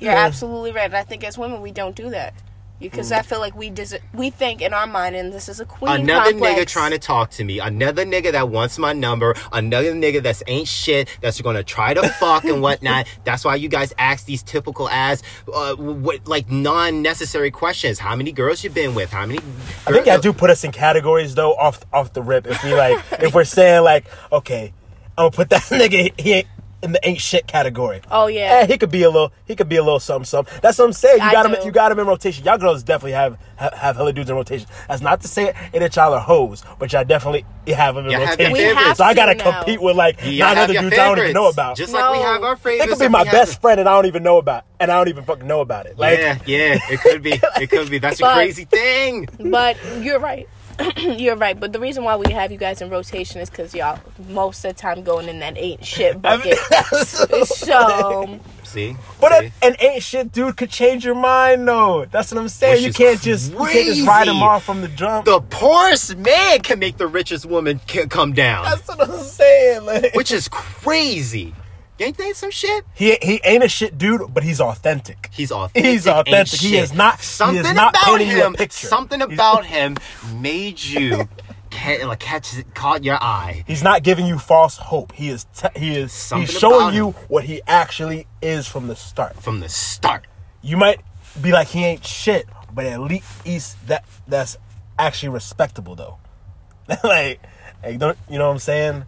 You're Yeah. absolutely right. And I think as women, we don't do that. Because I feel like we des- we think in our mind, and this is a queen Another complex. nigga trying to talk to me. Another nigga that wants my number. Another nigga that's ain't shit. That's gonna try to fuck and whatnot. That's why you guys ask these typical ass, uh, what like non-necessary questions. How many girls you been with? How many? I think I do put us in categories though, off off the rip. If we like, if we're saying like, okay, I'm gonna put that nigga he ain't in the ain't shit category. Oh yeah. Eh, he could be a little, he could be a little something, something. That's what I'm saying. You I got him, you got him in rotation. Y'all girls definitely have have, have hella dudes in rotation. That's not to say it that y'all are hoes, but y'all definitely have him in Y'all rotation. Have so I gotta to now. compete with like Y'all nine other your dudes I don't even know about. Just like we have our favorites. They could be my we have best friend and I don't even know about, and I don't even fucking know about it. Like, yeah, yeah, it could be. It could be. That's a crazy thing. But you're right. you're right. But the reason why we have you guys in rotation is because y'all most of the time going in that ain't shit I mean, bucket. so See, But See? a, an ain't shit dude could change your mind though. That's what I'm saying. Which you can't just you can't just ride him off from the jump. the poorest man can make the richest woman come down, That's what I'm saying. Like, which is crazy. Ain't that some shit? he he ain't a shit dude, but he's authentic. He's authentic. He's authentic. He is not- he is Something not about painting you a him. Something about him made you ca- like catch caught your eye. He's not giving you false hope. He is he is Something he's showing you him. what he actually is from the start. from the start. You might be like he ain't shit, but at least that that's actually respectable though. like, like don't you know what I'm saying?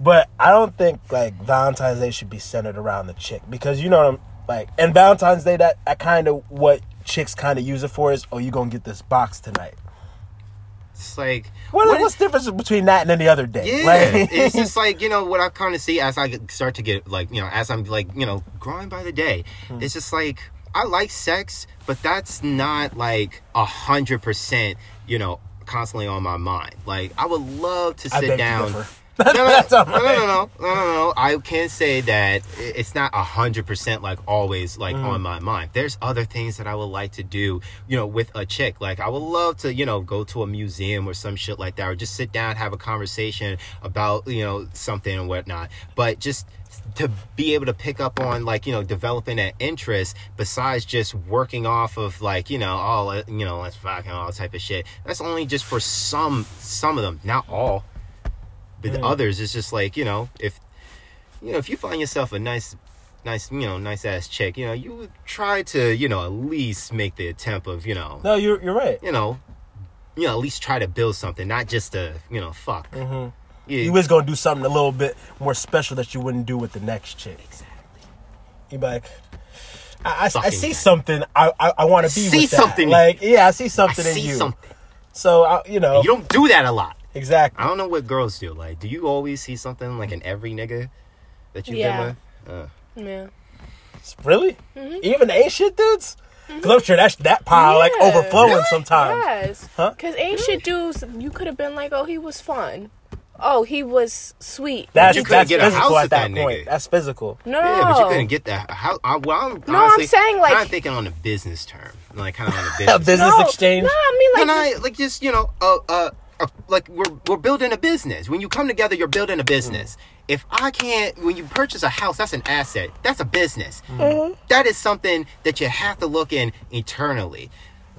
But I don't think like Valentine's Day should be centered around the chick because you know what I'm like. And Valentine's Day, that, that kind of what chicks kind of use it for is, oh, you gonna get this box tonight. It's like What, what what's the difference between that and any other day? Yeah, Like- it's just like you know what I kind of see as I start to get like you know as I'm like you know growing by the day. Hmm. It's just like I like sex, but that's not like a hundred percent. You know, constantly on my mind. Like I would love to I sit down. No, no, no, no, no, no, no. I can't say that it's not a hundred percent like always like Mm. on my mind. There's other things that I would like to do, you know, with a chick. Like I would love to, you know, go to a museum or some shit like that, or just sit down, have a conversation about, you know, something and whatnot. But just to be able to pick up on like you know developing an interest besides just working off of like you know all you know let's fuck and all that type of shit that's only just for some some of them not all the Mm. others it's just like you know if you know if you find yourself a nice nice you know nice ass chick you know you would try to you know at least make the attempt of you know No, you're you're right. you know you know at least try to build something not just to you know fuck hmm yeah, You was gonna do something a little bit more special that you wouldn't do with the next chick. Exactly. You be like, I, I, I see something. I I, I want to be see with that. something. Like yeah, I see I something in see you. something So I, you know you don't do that a lot exactly. I don't know what girls do. Like, do you always see something like in every nigga that you've Yeah. been with? Uh, Yeah. Really? Even the ain't shit dudes? Cause I'm sure that's that pile like Mm-hmm. Overflowing Really? sometimes. Yes. Huh? Because ancient dudes, you could have been like, oh, he was fun. Oh, he was sweet. That's You couldn't that's get a physical house at with that that point. nigga. That's physical. no. yeah, but you couldn't get that. How? I, well, I'm No, I'm saying, like- kind of thinking on a business term, like kind of on a A business. business no, exchange. No, I mean, No, like, no, like just you know, uh, uh, uh, like we're we're building a business. When you come together, you're building a business. Mm. If I can't, when you purchase a house, that's an asset. That's a business. Mm. Mm-hmm. That is something that you have to look in eternally.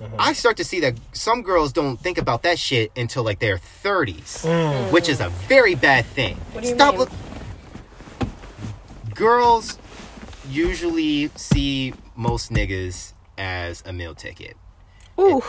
Mm-hmm. I start to see that some girls don't think about that shit until like their 30s, mm. which is a very bad thing. What do you Stop mean? look. Girls usually see most niggas as a meal ticket. Ooh.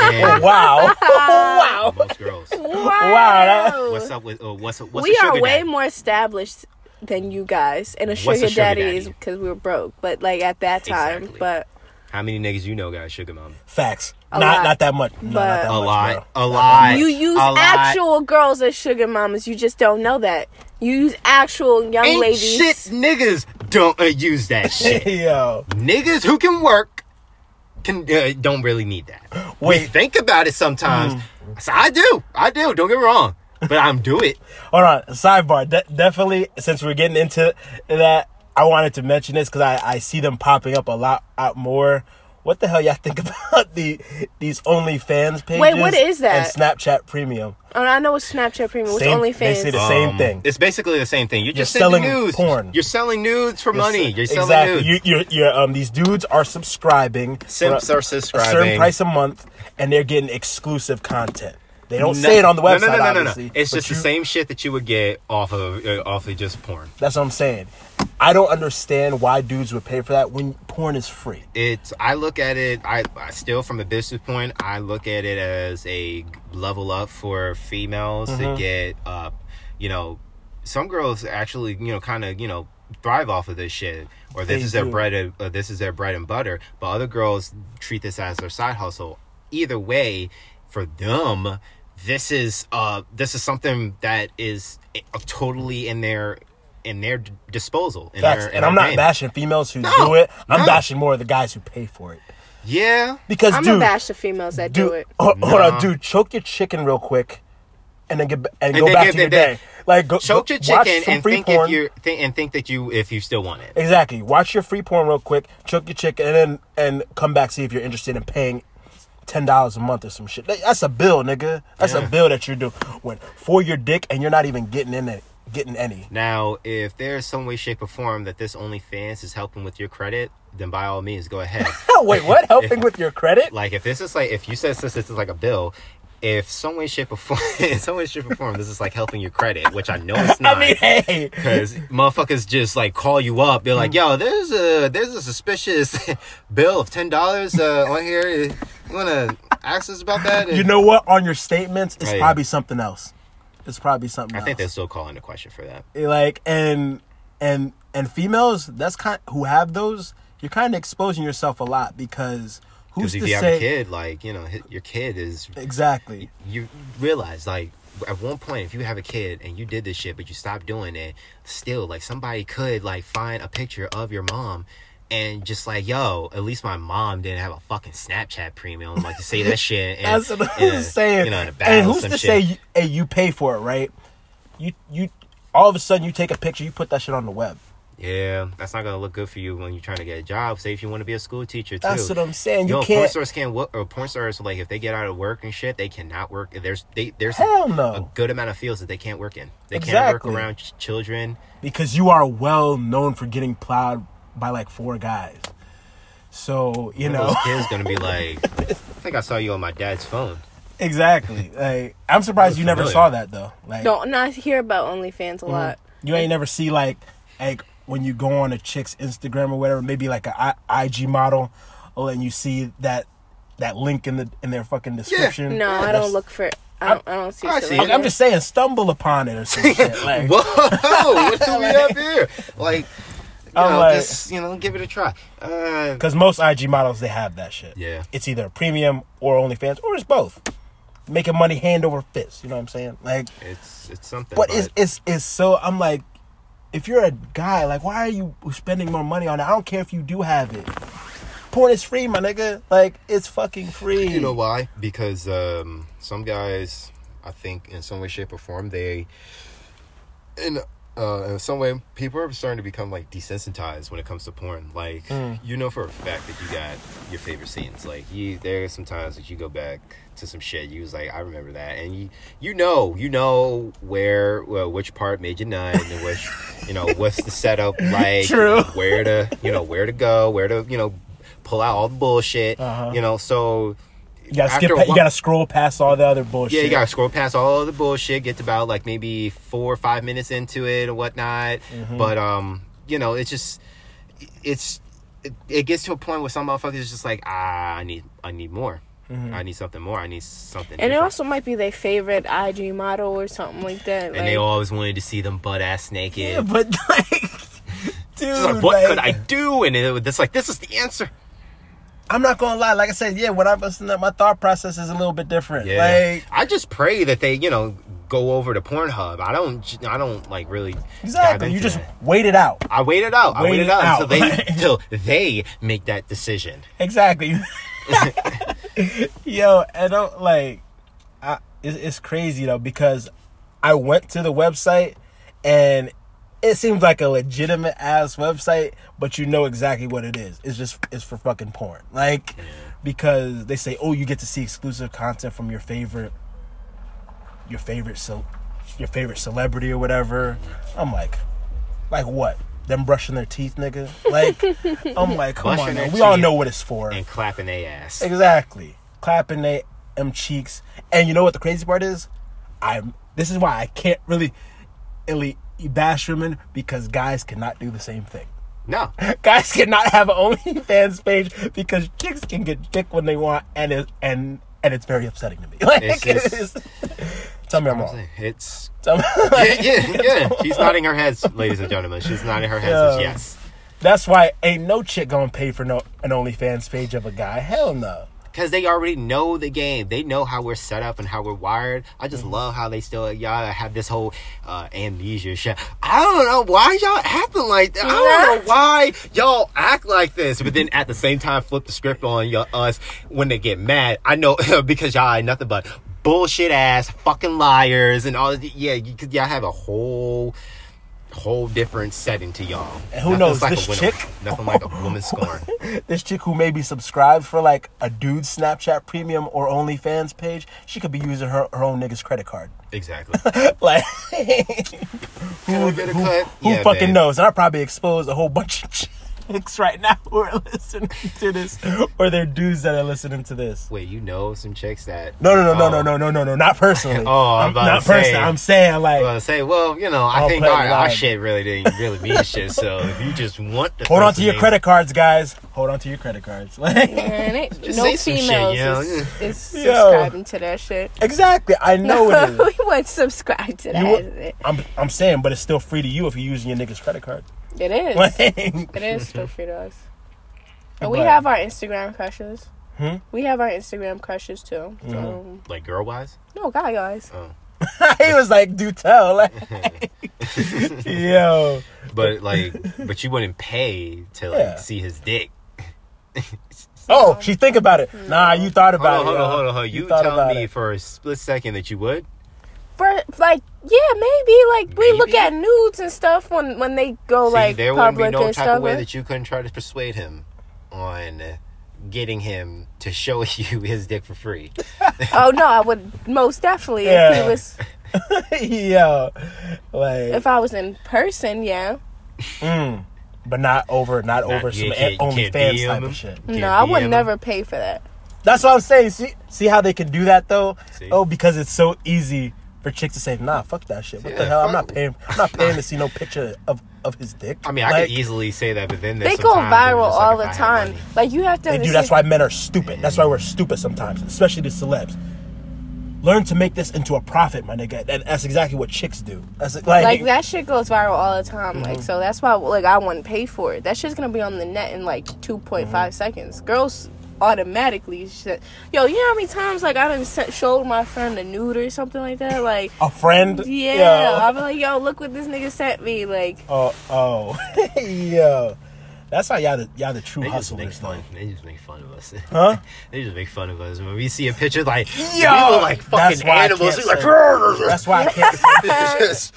And Wow. wow. most girls. wow. that- What's up with uh, what's what's we a sugar are way daddy? more established than you guys, and a What's sugar, a sugar daddy, daddy? is because we were broke. But like at that time, Exactly. but How many niggas you know got a sugar mama? Facts. A not lot. not that much. No, But- not that A lot, a lot. you use a lot. actual girls as sugar mamas. You just don't know that. You use actual young Ain't ladies. shit niggas don't uh, use that shit. Yo. niggas who can work can uh, don't really need that. We Wait. think about it sometimes. So I do, I do. Don't get me wrong, but I'm do it. Hold on. Sidebar. De- definitely, since we're getting into that, I wanted to mention this because I, I see them popping up a lot out more. What the hell y'all think about the these OnlyFans pages? Wait, what is that? And Snapchat Premium. Oh, I know it's Snapchat Premium. What's Same- OnlyFans? they say the same Um, thing. It's basically the same thing. You're just You're selling selling nudes. porn. You're selling nudes for money. You're selling exactly. nudes. You, you're, you're, um, these dudes are subscribing. Simps for a- are A certain price a month, and they're getting exclusive content. They don't No- say it on the website. No, no, no, no, no. It's just the same shit that you would get off of uh, off of just porn. That's what I'm saying. I don't understand why dudes would pay for that when porn is free. It's I look at it. I, I still from a business point. I look at it as a level up for females Mm-hmm. to get uh, you know, some girls actually you know kind of you know thrive off of this shit or this They is their do. bread and uh, this is their bread and butter. But other girls treat this as their side hustle. Either way, for them, this is uh this is something that is uh, totally in their in their disposal. In Facts. their, in and I'm not name. bashing females who No, do it. I'm no. bashing more of the guys who pay for it. Yeah. Because I'm dude, gonna bash the females that do dude, it. ho- hold on, Nah. dude, choke your chicken real quick, and then get ba- and, And go back get- to your then- day. Like go choke go- your chicken and free think porn. if you think and think that you if you still want it. Exactly. Watch your free porn real quick, choke your chicken, and then and come back see if you're interested in paying ten dollars a month or some shit. That's a bill, nigga. That's a bill that you're doing when for your dick, and you're not even getting in it, getting any. Now, if there's some way, shape, or form that this OnlyFans is helping with your credit, then by all means, go ahead. Wait, what? Helping with your credit? like if this is like if you said this, this is like a bill. If some way, shape, or form, in some way, shape, or form, this is like helping your credit, which I know it's not. I mean, hey. Because motherfuckers just like call you up. They're like, "Yo, there's a there's a suspicious bill of ten dollars uh, on here. You wanna ask us about that?" You know what? On your statements, it's yeah. probably something else. It's probably something I else. think they're still calling the question for that. Eh, like and and and females that's kind who have those you're kind of exposing yourself a lot because who's if to you have say a kid, like you know, your kid is exactly you realize like at one point if you have a kid and you did this shit but you stopped doing it still like somebody could like find a picture of your mom and just like yo at least my mom didn't have a fucking snapchat premium like to say that shit and, that's what i'm a- saying you know in a and who's to shit. say you, hey, you pay for it right You you all of a sudden you take a picture, you put that shit on the web. Yeah, that's not gonna look good for you when you're trying to get a job. Say if you want to be a school teacher too. That's what I'm saying. You Yo, can't. porn stars can't work. Or porn stars, like if they get out of work and shit, they cannot work. There's they there's Hell a good amount of fields that they can't work in. They can't work around ch- children. because you are well known for getting plowed by like four guys. So you One know those kids gonna be like, I think I saw you on my dad's phone. exactly. Like I'm surprised you never saw that though. Like Don't not hear about OnlyFans a Mm. lot. you ain't never see like like when you go on a chick's Instagram or whatever, maybe like a I- IG model, oh, and you see that that link in the in their fucking description. No, I don't look for. I don't. I don't see. I see shit like it. I'm just saying, stumble upon it or some shit. Like, Whoa, what do we have here? Like, you I'm know, like- just you know, give it a try. Uh, Because most IG models they have that shit. Yeah. It's either premium or OnlyFans or it's both. Making money hand over fist. You know what I'm saying? Like, it's it's something. but it's it's it's so. I'm like, if you're a guy, like, why are you spending more money on it? I don't care if you do have it. Porn is free, my nigga. Like, it's fucking free. You know why? Because um, some guys, I think, in some way, shape, or form, they, in uh, in some way, people are starting to become like desensitized when it comes to porn. Like, Mm. you know for a fact that you got your favorite scenes. Like, you there are some times that you go back to some shit. You was like, I remember that, and you you know you know where well, which part made you nut and which you know what's the setup like. True. Where to you know where to go, where to you know pull out all the bullshit. Uh-huh. You know so. You gotta skip. after a pa- You gotta scroll past all the other bullshit. yeah, you gotta scroll past all the bullshit. Get to about like maybe four or five minutes into it or whatnot. Mm-hmm. But um, you know, it's just it's it, it gets to a point where some motherfuckers is just like, ah, I need I need more. Mm-hmm. I need something more. I need something. And it also might be their favorite IG model or something like that. and like, they always wanted to see them butt ass naked. Yeah, but like, dude, like, what could I do? And it, it's like, this is the answer. I'm not gonna lie. Like I said, yeah, when I'm listening, to- my thought process is a little bit different. Yeah, Like, I just pray that they, you know, go over to Pornhub. I don't, I don't like really. exactly. You just that. wait it out. I wait it out. I Wait wait it it out, out. until they until they make that decision. Exactly. Yo, I don't like. I, it's, it's crazy though because I went to the website and it seems like a legitimate ass website, but you know exactly what it is. It's just it's for fucking porn. Like because they say, oh, you get to see exclusive content from your favorite, your favorite so, your favorite celebrity or whatever. I'm like, like what? Them brushing their teeth, nigga. Like, I'm like, come Brushing on, their we all know what it's for. And clapping their ass. Exactly. Clapping they them cheeks. And you know what the crazy part is? I'm this is why I can't really really bash women because guys cannot do the same thing. No, Guys cannot have an OnlyFans page because chicks can get dick when they want and it and and it's very upsetting to me. Like It's it's, just- tell me I'm wrong. it's Tell me- yeah, yeah, yeah. She's nodding her head, ladies and gentlemen. She's nodding her head. Yeah. Yes, That's why ain't no chick gonna pay for no an OnlyFans page of a guy. Hell no. Because they already know the game. They know how we're set up and how we're wired. I just Mm-hmm. love how they still y'all have this whole uh, amnesia shit. I don't know why y'all acting like that. I don't know why y'all act like this, but then at the same time flip the script on y'all, us when they get mad. I know because y'all ain't nothing but bullshit ass fucking liars and all. Yeah, you, y'all have a whole. Whole different setting to y'all. And who Nothing's knows, like this chick- Nothing like a woman's scorn. this chick who maybe subscribed for like a dude Snapchat premium or OnlyFans page, she could be using her, her own nigga's credit card. Exactly. Like, who, I get a cut? who Yeah, fucking knows? And I probably exposed a whole bunch of chicks right now who are listening to this, or they're dudes that are listening to this. Wait, you know some chicks that? No, no, no, no, Oh. no, no, no, no, no, not personally. Oh, I'm about not to say. personally. I'm saying like, I was gonna say, well, you know, I I'll think our, our shit really didn't really mean shit. So if you just want to hold on to your credit cards, guys. Hold on to your credit cards. Like, Man, it, Just no say some shit, females you know? is, is Yo. subscribing to that shit. exactly. I know it is. we wouldn't subscribe to that. You. I'm, I'm saying, but it's still free to you if you're using your nigga's credit card. It is. Like, It is still free to us. And we have our Instagram crushes. Hmm? We have our Instagram crushes too. So, Mm-hmm. like girl wise. no, guy guys. Oh, he was like, "Do tell." Like, yo, but like, but you wouldn't pay to like Yeah. see his dick. oh, she think about it. Nah, you thought Hold about on, hold on, hold on, hold on. You, thought tell about me it. for a split second that you would. For like Yeah, maybe like we look at nudes and stuff when when they go See, like there wouldn't be public no and type stuff. of way that you couldn't try to persuade him on getting him to show you his dick for free. oh no, I would most definitely if Yeah. he was Yo, like, if I was in person. Yeah, mm, but not over, not, Not- over some can't- you OnlyFans can't DM type of shit. Can't no, I would him. never pay for that. That's what I'm saying. See, see how they can do that though? See? Oh, because it's so easy for chicks to say, "Nah, fuck that shit." What the hell? I'm not paying. I'm not paying to see no picture of of his dick. I mean, I could easily say that, but then They go viral like, all the time. Like you have to. They do. That's why men are stupid. That's why we're stupid sometimes, especially the celebs. Learn to make this into a profit, my nigga. And that's exactly what chicks do. That's like, Like that shit goes viral all the time. Mm-hmm. Like so that's why like I wouldn't pay for it. That shit's gonna be on the net in like two Mm-hmm. seconds. Girls automatically shit. Yo, you know how many times like I done sent, showed my friend a nude or something like that? Like a friend. yeah, I'm like yo, look what this nigga sent me. Like Oh, oh, yo. That's how y'all the y'all the true They just make fun. They just make fun of us. Huh? they just make fun of us when we see a picture like Yo, we look like that's fucking why I animals. can't We like That's why I can't. Yes.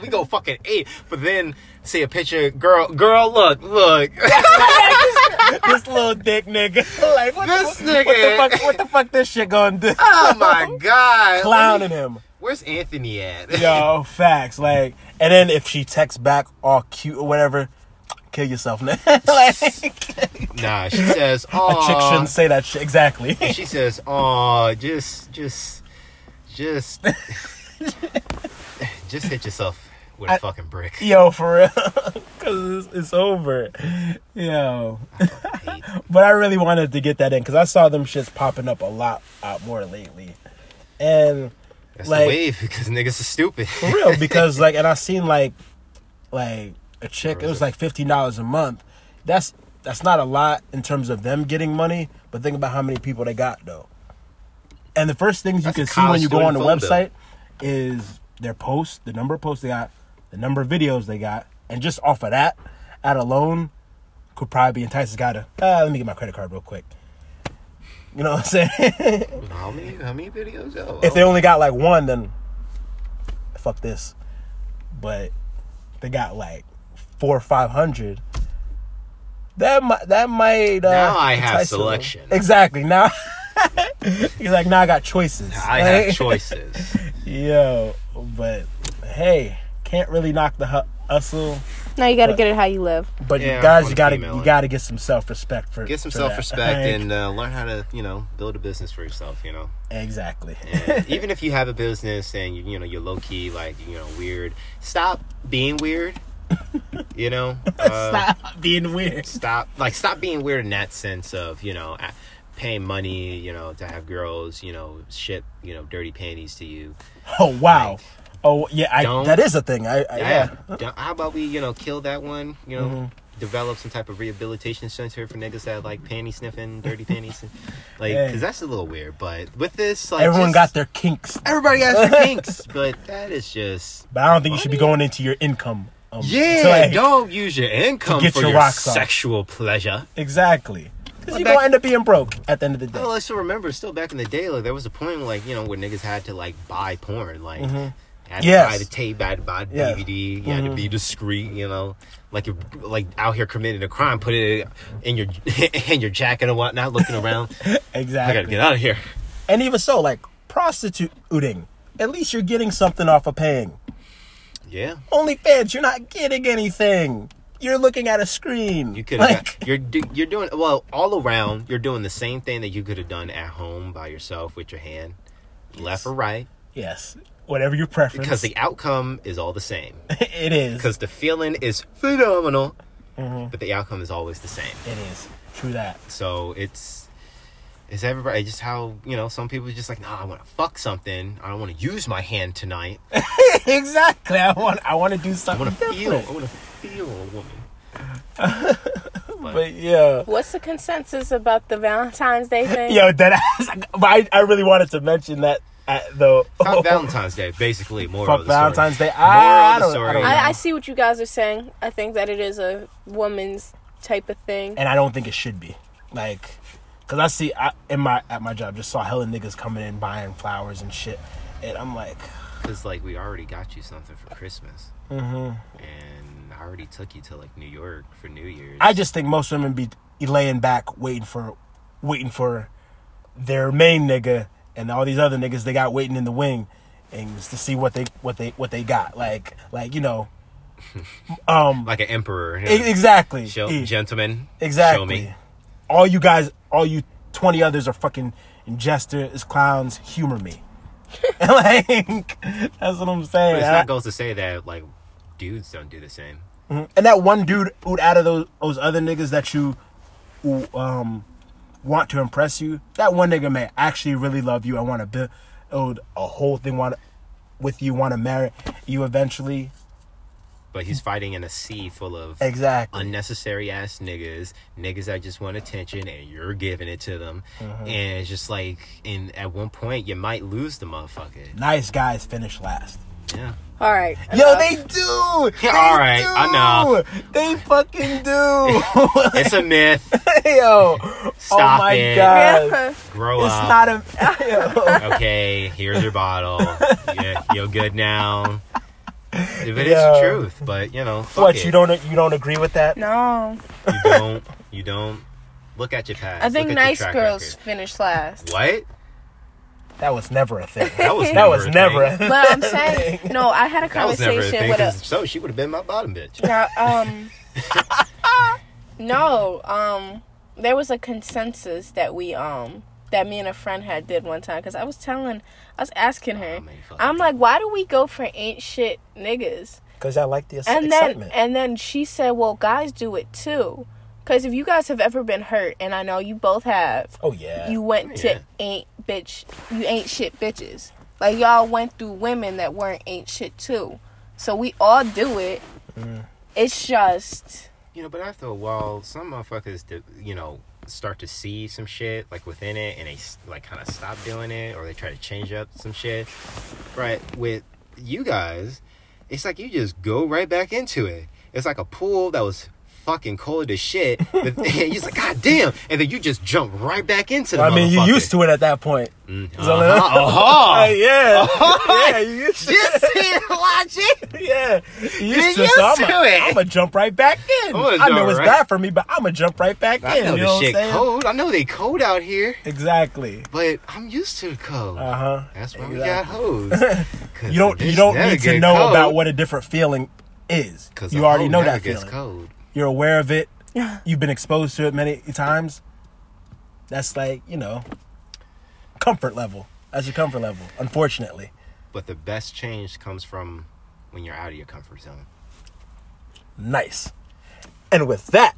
we go fucking eight, but then see a picture, girl, girl, look, look. this little dick nigga. like what, This the, what the fuck? What the fuck? This shit gonna do? oh my god, Clowning him. Where's Anthony at? Yo, facts. Like, and then if she texts back all cute or whatever, kill yourself. Now. like, Nah, she says, "Oh, a chick shouldn't say that shit. Exactly. She says, "Oh, just, just, just, just hit yourself with a I- fucking brick." Yo, for real, because it's, it's over. Yo, Hate. but I really wanted to get that in because I saw them shits popping up a lot, lot more lately, and That's Like- the wave because niggas are stupid. for real because like, and I seen like, like a chick. It was like fifteen dollars a month. That's that's not a lot in terms of them getting money, but think about how many people they got though. And the first things you That's can see when you go on the phone bill. website is their posts, the number of posts they got, the number of videos they got, and just off of that, at alone, could probably be entice this guy to. Uh, let me get my credit card real quick. You know what I'm saying? how many? How many videos? Oh, if they only got like one, then fuck this. But they got like four or five hundred. That might that might. Uh, Now I have entice them. selection. Exactly. Now he's like, now I got choices. I have choices. Yo, but hey, can't really knock the hustle. now you gotta get it how you live. But Yeah, you guys, you gotta you gotta get some self respect for Get some self respect and uh, learn how to, you know, build a business for yourself. You know. exactly. And even if you have a business and you, you know you're low key like you know weird, stop being weird. You know, uh, Stop being weird. stop like stop being weird in that sense of you know a- paying money you know to have girls you know ship you know dirty panties to you. Oh wow. Oh yeah, I, that is a thing. I, I yeah. Don't- How about we you know kill that one? You know. Mm-hmm. Develop some type of rehabilitation center for niggas that like panty sniffing, dirty panties, and, like Hey. because that's a little weird. But with this, like Everyone just- got their kinks, everybody got their kinks, but that is just but I don't think you should be going into your income. Um, Yeah, to, like- don't use your income get for your your, rocks off. sexual pleasure. exactly. Because you're gonna end up being broke at the end of the day. Well, I still remember, still back in the day, like there was a point, like you know, where niggas had to like buy porn, like had to Yes. buy the tape, had to buy the Yeah. DVD, you had to mm-hmm. be discreet, you know, like you're like out here committing a crime, put it in your in your jacket and whatnot, looking around. Exactly. I gotta get out of here. And even so, like prostituting, at least you're getting something off of paying. Yeah, OnlyFans, you're not getting anything. You're looking at a screen. you could have. like, you're do, you're doing well all around. You're doing the same thing that you could have done at home by yourself with your hand, left or right, yes, whatever your preference. because the outcome is all the same. it is. because the feeling is phenomenal, Mm-hmm. but the outcome is always the same. It is true that. So it's it's everybody just how you know some people are just like, nah, I want to fuck something. I don't want to use my hand tonight. exactly. I want. I want to do something. I something want to feel. I want to feel a woman. But yeah. What's the consensus about the Valentine's Day thing? Yo, that ass. But I, I really wanted to mention that at the Fuck Valentine's Day, basically. More Fuck of the Valentine's story. Day. I, I Moral of the don't, I story. don't. I, I see what you guys are saying. I think that it is a woman's type of thing. and I don't think it should be. Like, cause I see I, in my at my job just saw hella niggas coming in buying flowers and shit, and I'm like, Cause like we already got you something for Christmas, hmm and I already took you to like New York for New Year's. I just think most women be laying back, waiting for, waiting for their main nigga and all these other niggas they got waiting in the wing, and just to see what they what they what they got. Like like you know, um, like an emperor. e- exactly, Show, E- gentlemen, exactly. Show me. All you guys, all you twenty others are fucking jesters, clowns. Humor me. like that's what I'm saying. But it's not goes to say that like dudes don't do the same. Mhm. And that one dude who out of those those other niggas that you who, um want to impress you, that one nigga may actually really love you and want to build a whole thing want with you, want to marry you eventually. But he's fighting in a sea full of Exactly. unnecessary ass niggas, niggas that just want attention, and you're giving it to them. Mm-hmm. And it's just like, and at one point you might lose the motherfucker. nice guys finish last. Yeah. All right. Yo, they do. They all right, do. enough. They fucking do. It's a myth. Yo, oh Stop my it. god, Yeah. Grow it's up. not a. Yo. okay, here's your bottle. Yeah, you're good now. If it is Yo. the truth, but you know, fuck What it. you don't you don't agree with that? No, you don't, you don't. Look at your past. I think Look nice girls record. finish last. What? That was never a thing. That was that never was a never. thing. A But I'm saying, no, I had a That was never a conversation thing. with a 'cause So she would have been my bottom bitch. Now, um, no, um, there was a consensus that we, um, that me and a friend had did one time because I was telling, I was asking her, Oh, I'm like, why do we go for ain't shit niggas? Because I like the ex- And then, excitement. and then she said, well, guys do it too. Because if you guys have ever been hurt, and I know you both have, oh yeah. you went to ain't bitch, you ain't shit bitches. Like y'all went through women that weren't ain't shit too. So we all do it. Mm. It's just You know, but after a while, some motherfuckers, do, you know, start to see some shit like within it, and they like kind of stop doing it, or they try to change up some shit. Right with you guys, it's like you just go right back into it. It's like a pool that was fucking cold as shit. But you're like, God damn, and then you just jump right back into the. I mean, you used to it at that point. Mm, uh-huh, uh-huh. yeah, Uh-huh. yeah, you used to. Just see logic. yeah, you used to. used so I'm to gonna it. I'm jump right back in. I know jump it's right- bad for me, but I'm gonna jump right back I in. know you know shit what I'm cold. I know they cold out here, Exactly. but I'm used to the cold. Uh huh. That's why we got hoes. 'Cause You don't. You don't need to know cold, about what a different feeling is. Because You already know that feeling. cold. You're aware of it. You've been exposed to it many times. That's like you know, comfort level. That's your comfort level. Unfortunately. But the best change comes from when you're out of your comfort zone. Nice. And with that,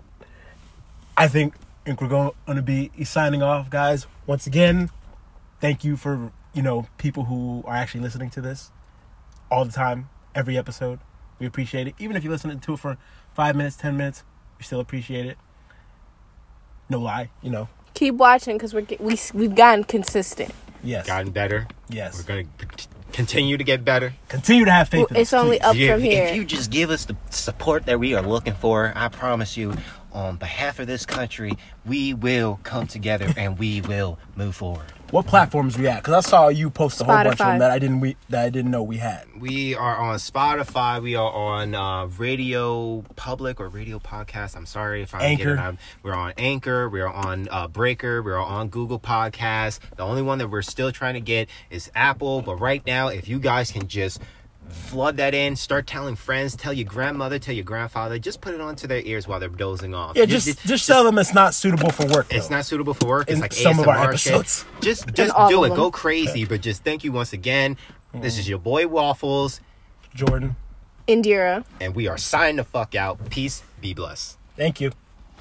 I think, think we're going to be signing off, guys. Once again, thank you for you know people who are actually listening to this all the time, every episode. We appreciate it. Even if you're listening to it for five minutes, ten minutes, we still appreciate it. No lie, you know. keep watching because we're we we've gotten consistent. Yes. Gotten better. Yes. We're gonna continue to get better. Continue to have faith. in It's us, only please. up Yeah, from here. If you just give us the support that we are looking for, I promise you, on behalf of this country, we will come together and we will move forward. What platforms we at? Because I saw you post a whole bunch of them that I didn't we that I didn't know we had. We are on Spotify. We are on uh, Radio Public or Radio Podcast. I'm sorry if I'm Anchor. getting out. We're on Anchor. We're on uh, Breaker. We're on Google Podcasts. The only one that we're still trying to get is Apple. But right now, if you guys can just flood that in, start telling friends, tell your grandmother, tell your grandfather, just put it onto their ears while they're dozing off. Yeah, You just just, tell them it's not suitable for work. It's not suitable for work. It's In like some of our ASMR shit. episodes. Just just do it. Go crazy. But just thank you once again. This is mm. your boy Waffles, Jordan. Indira. and we are signing the fuck out. Peace. Be blessed. Thank you.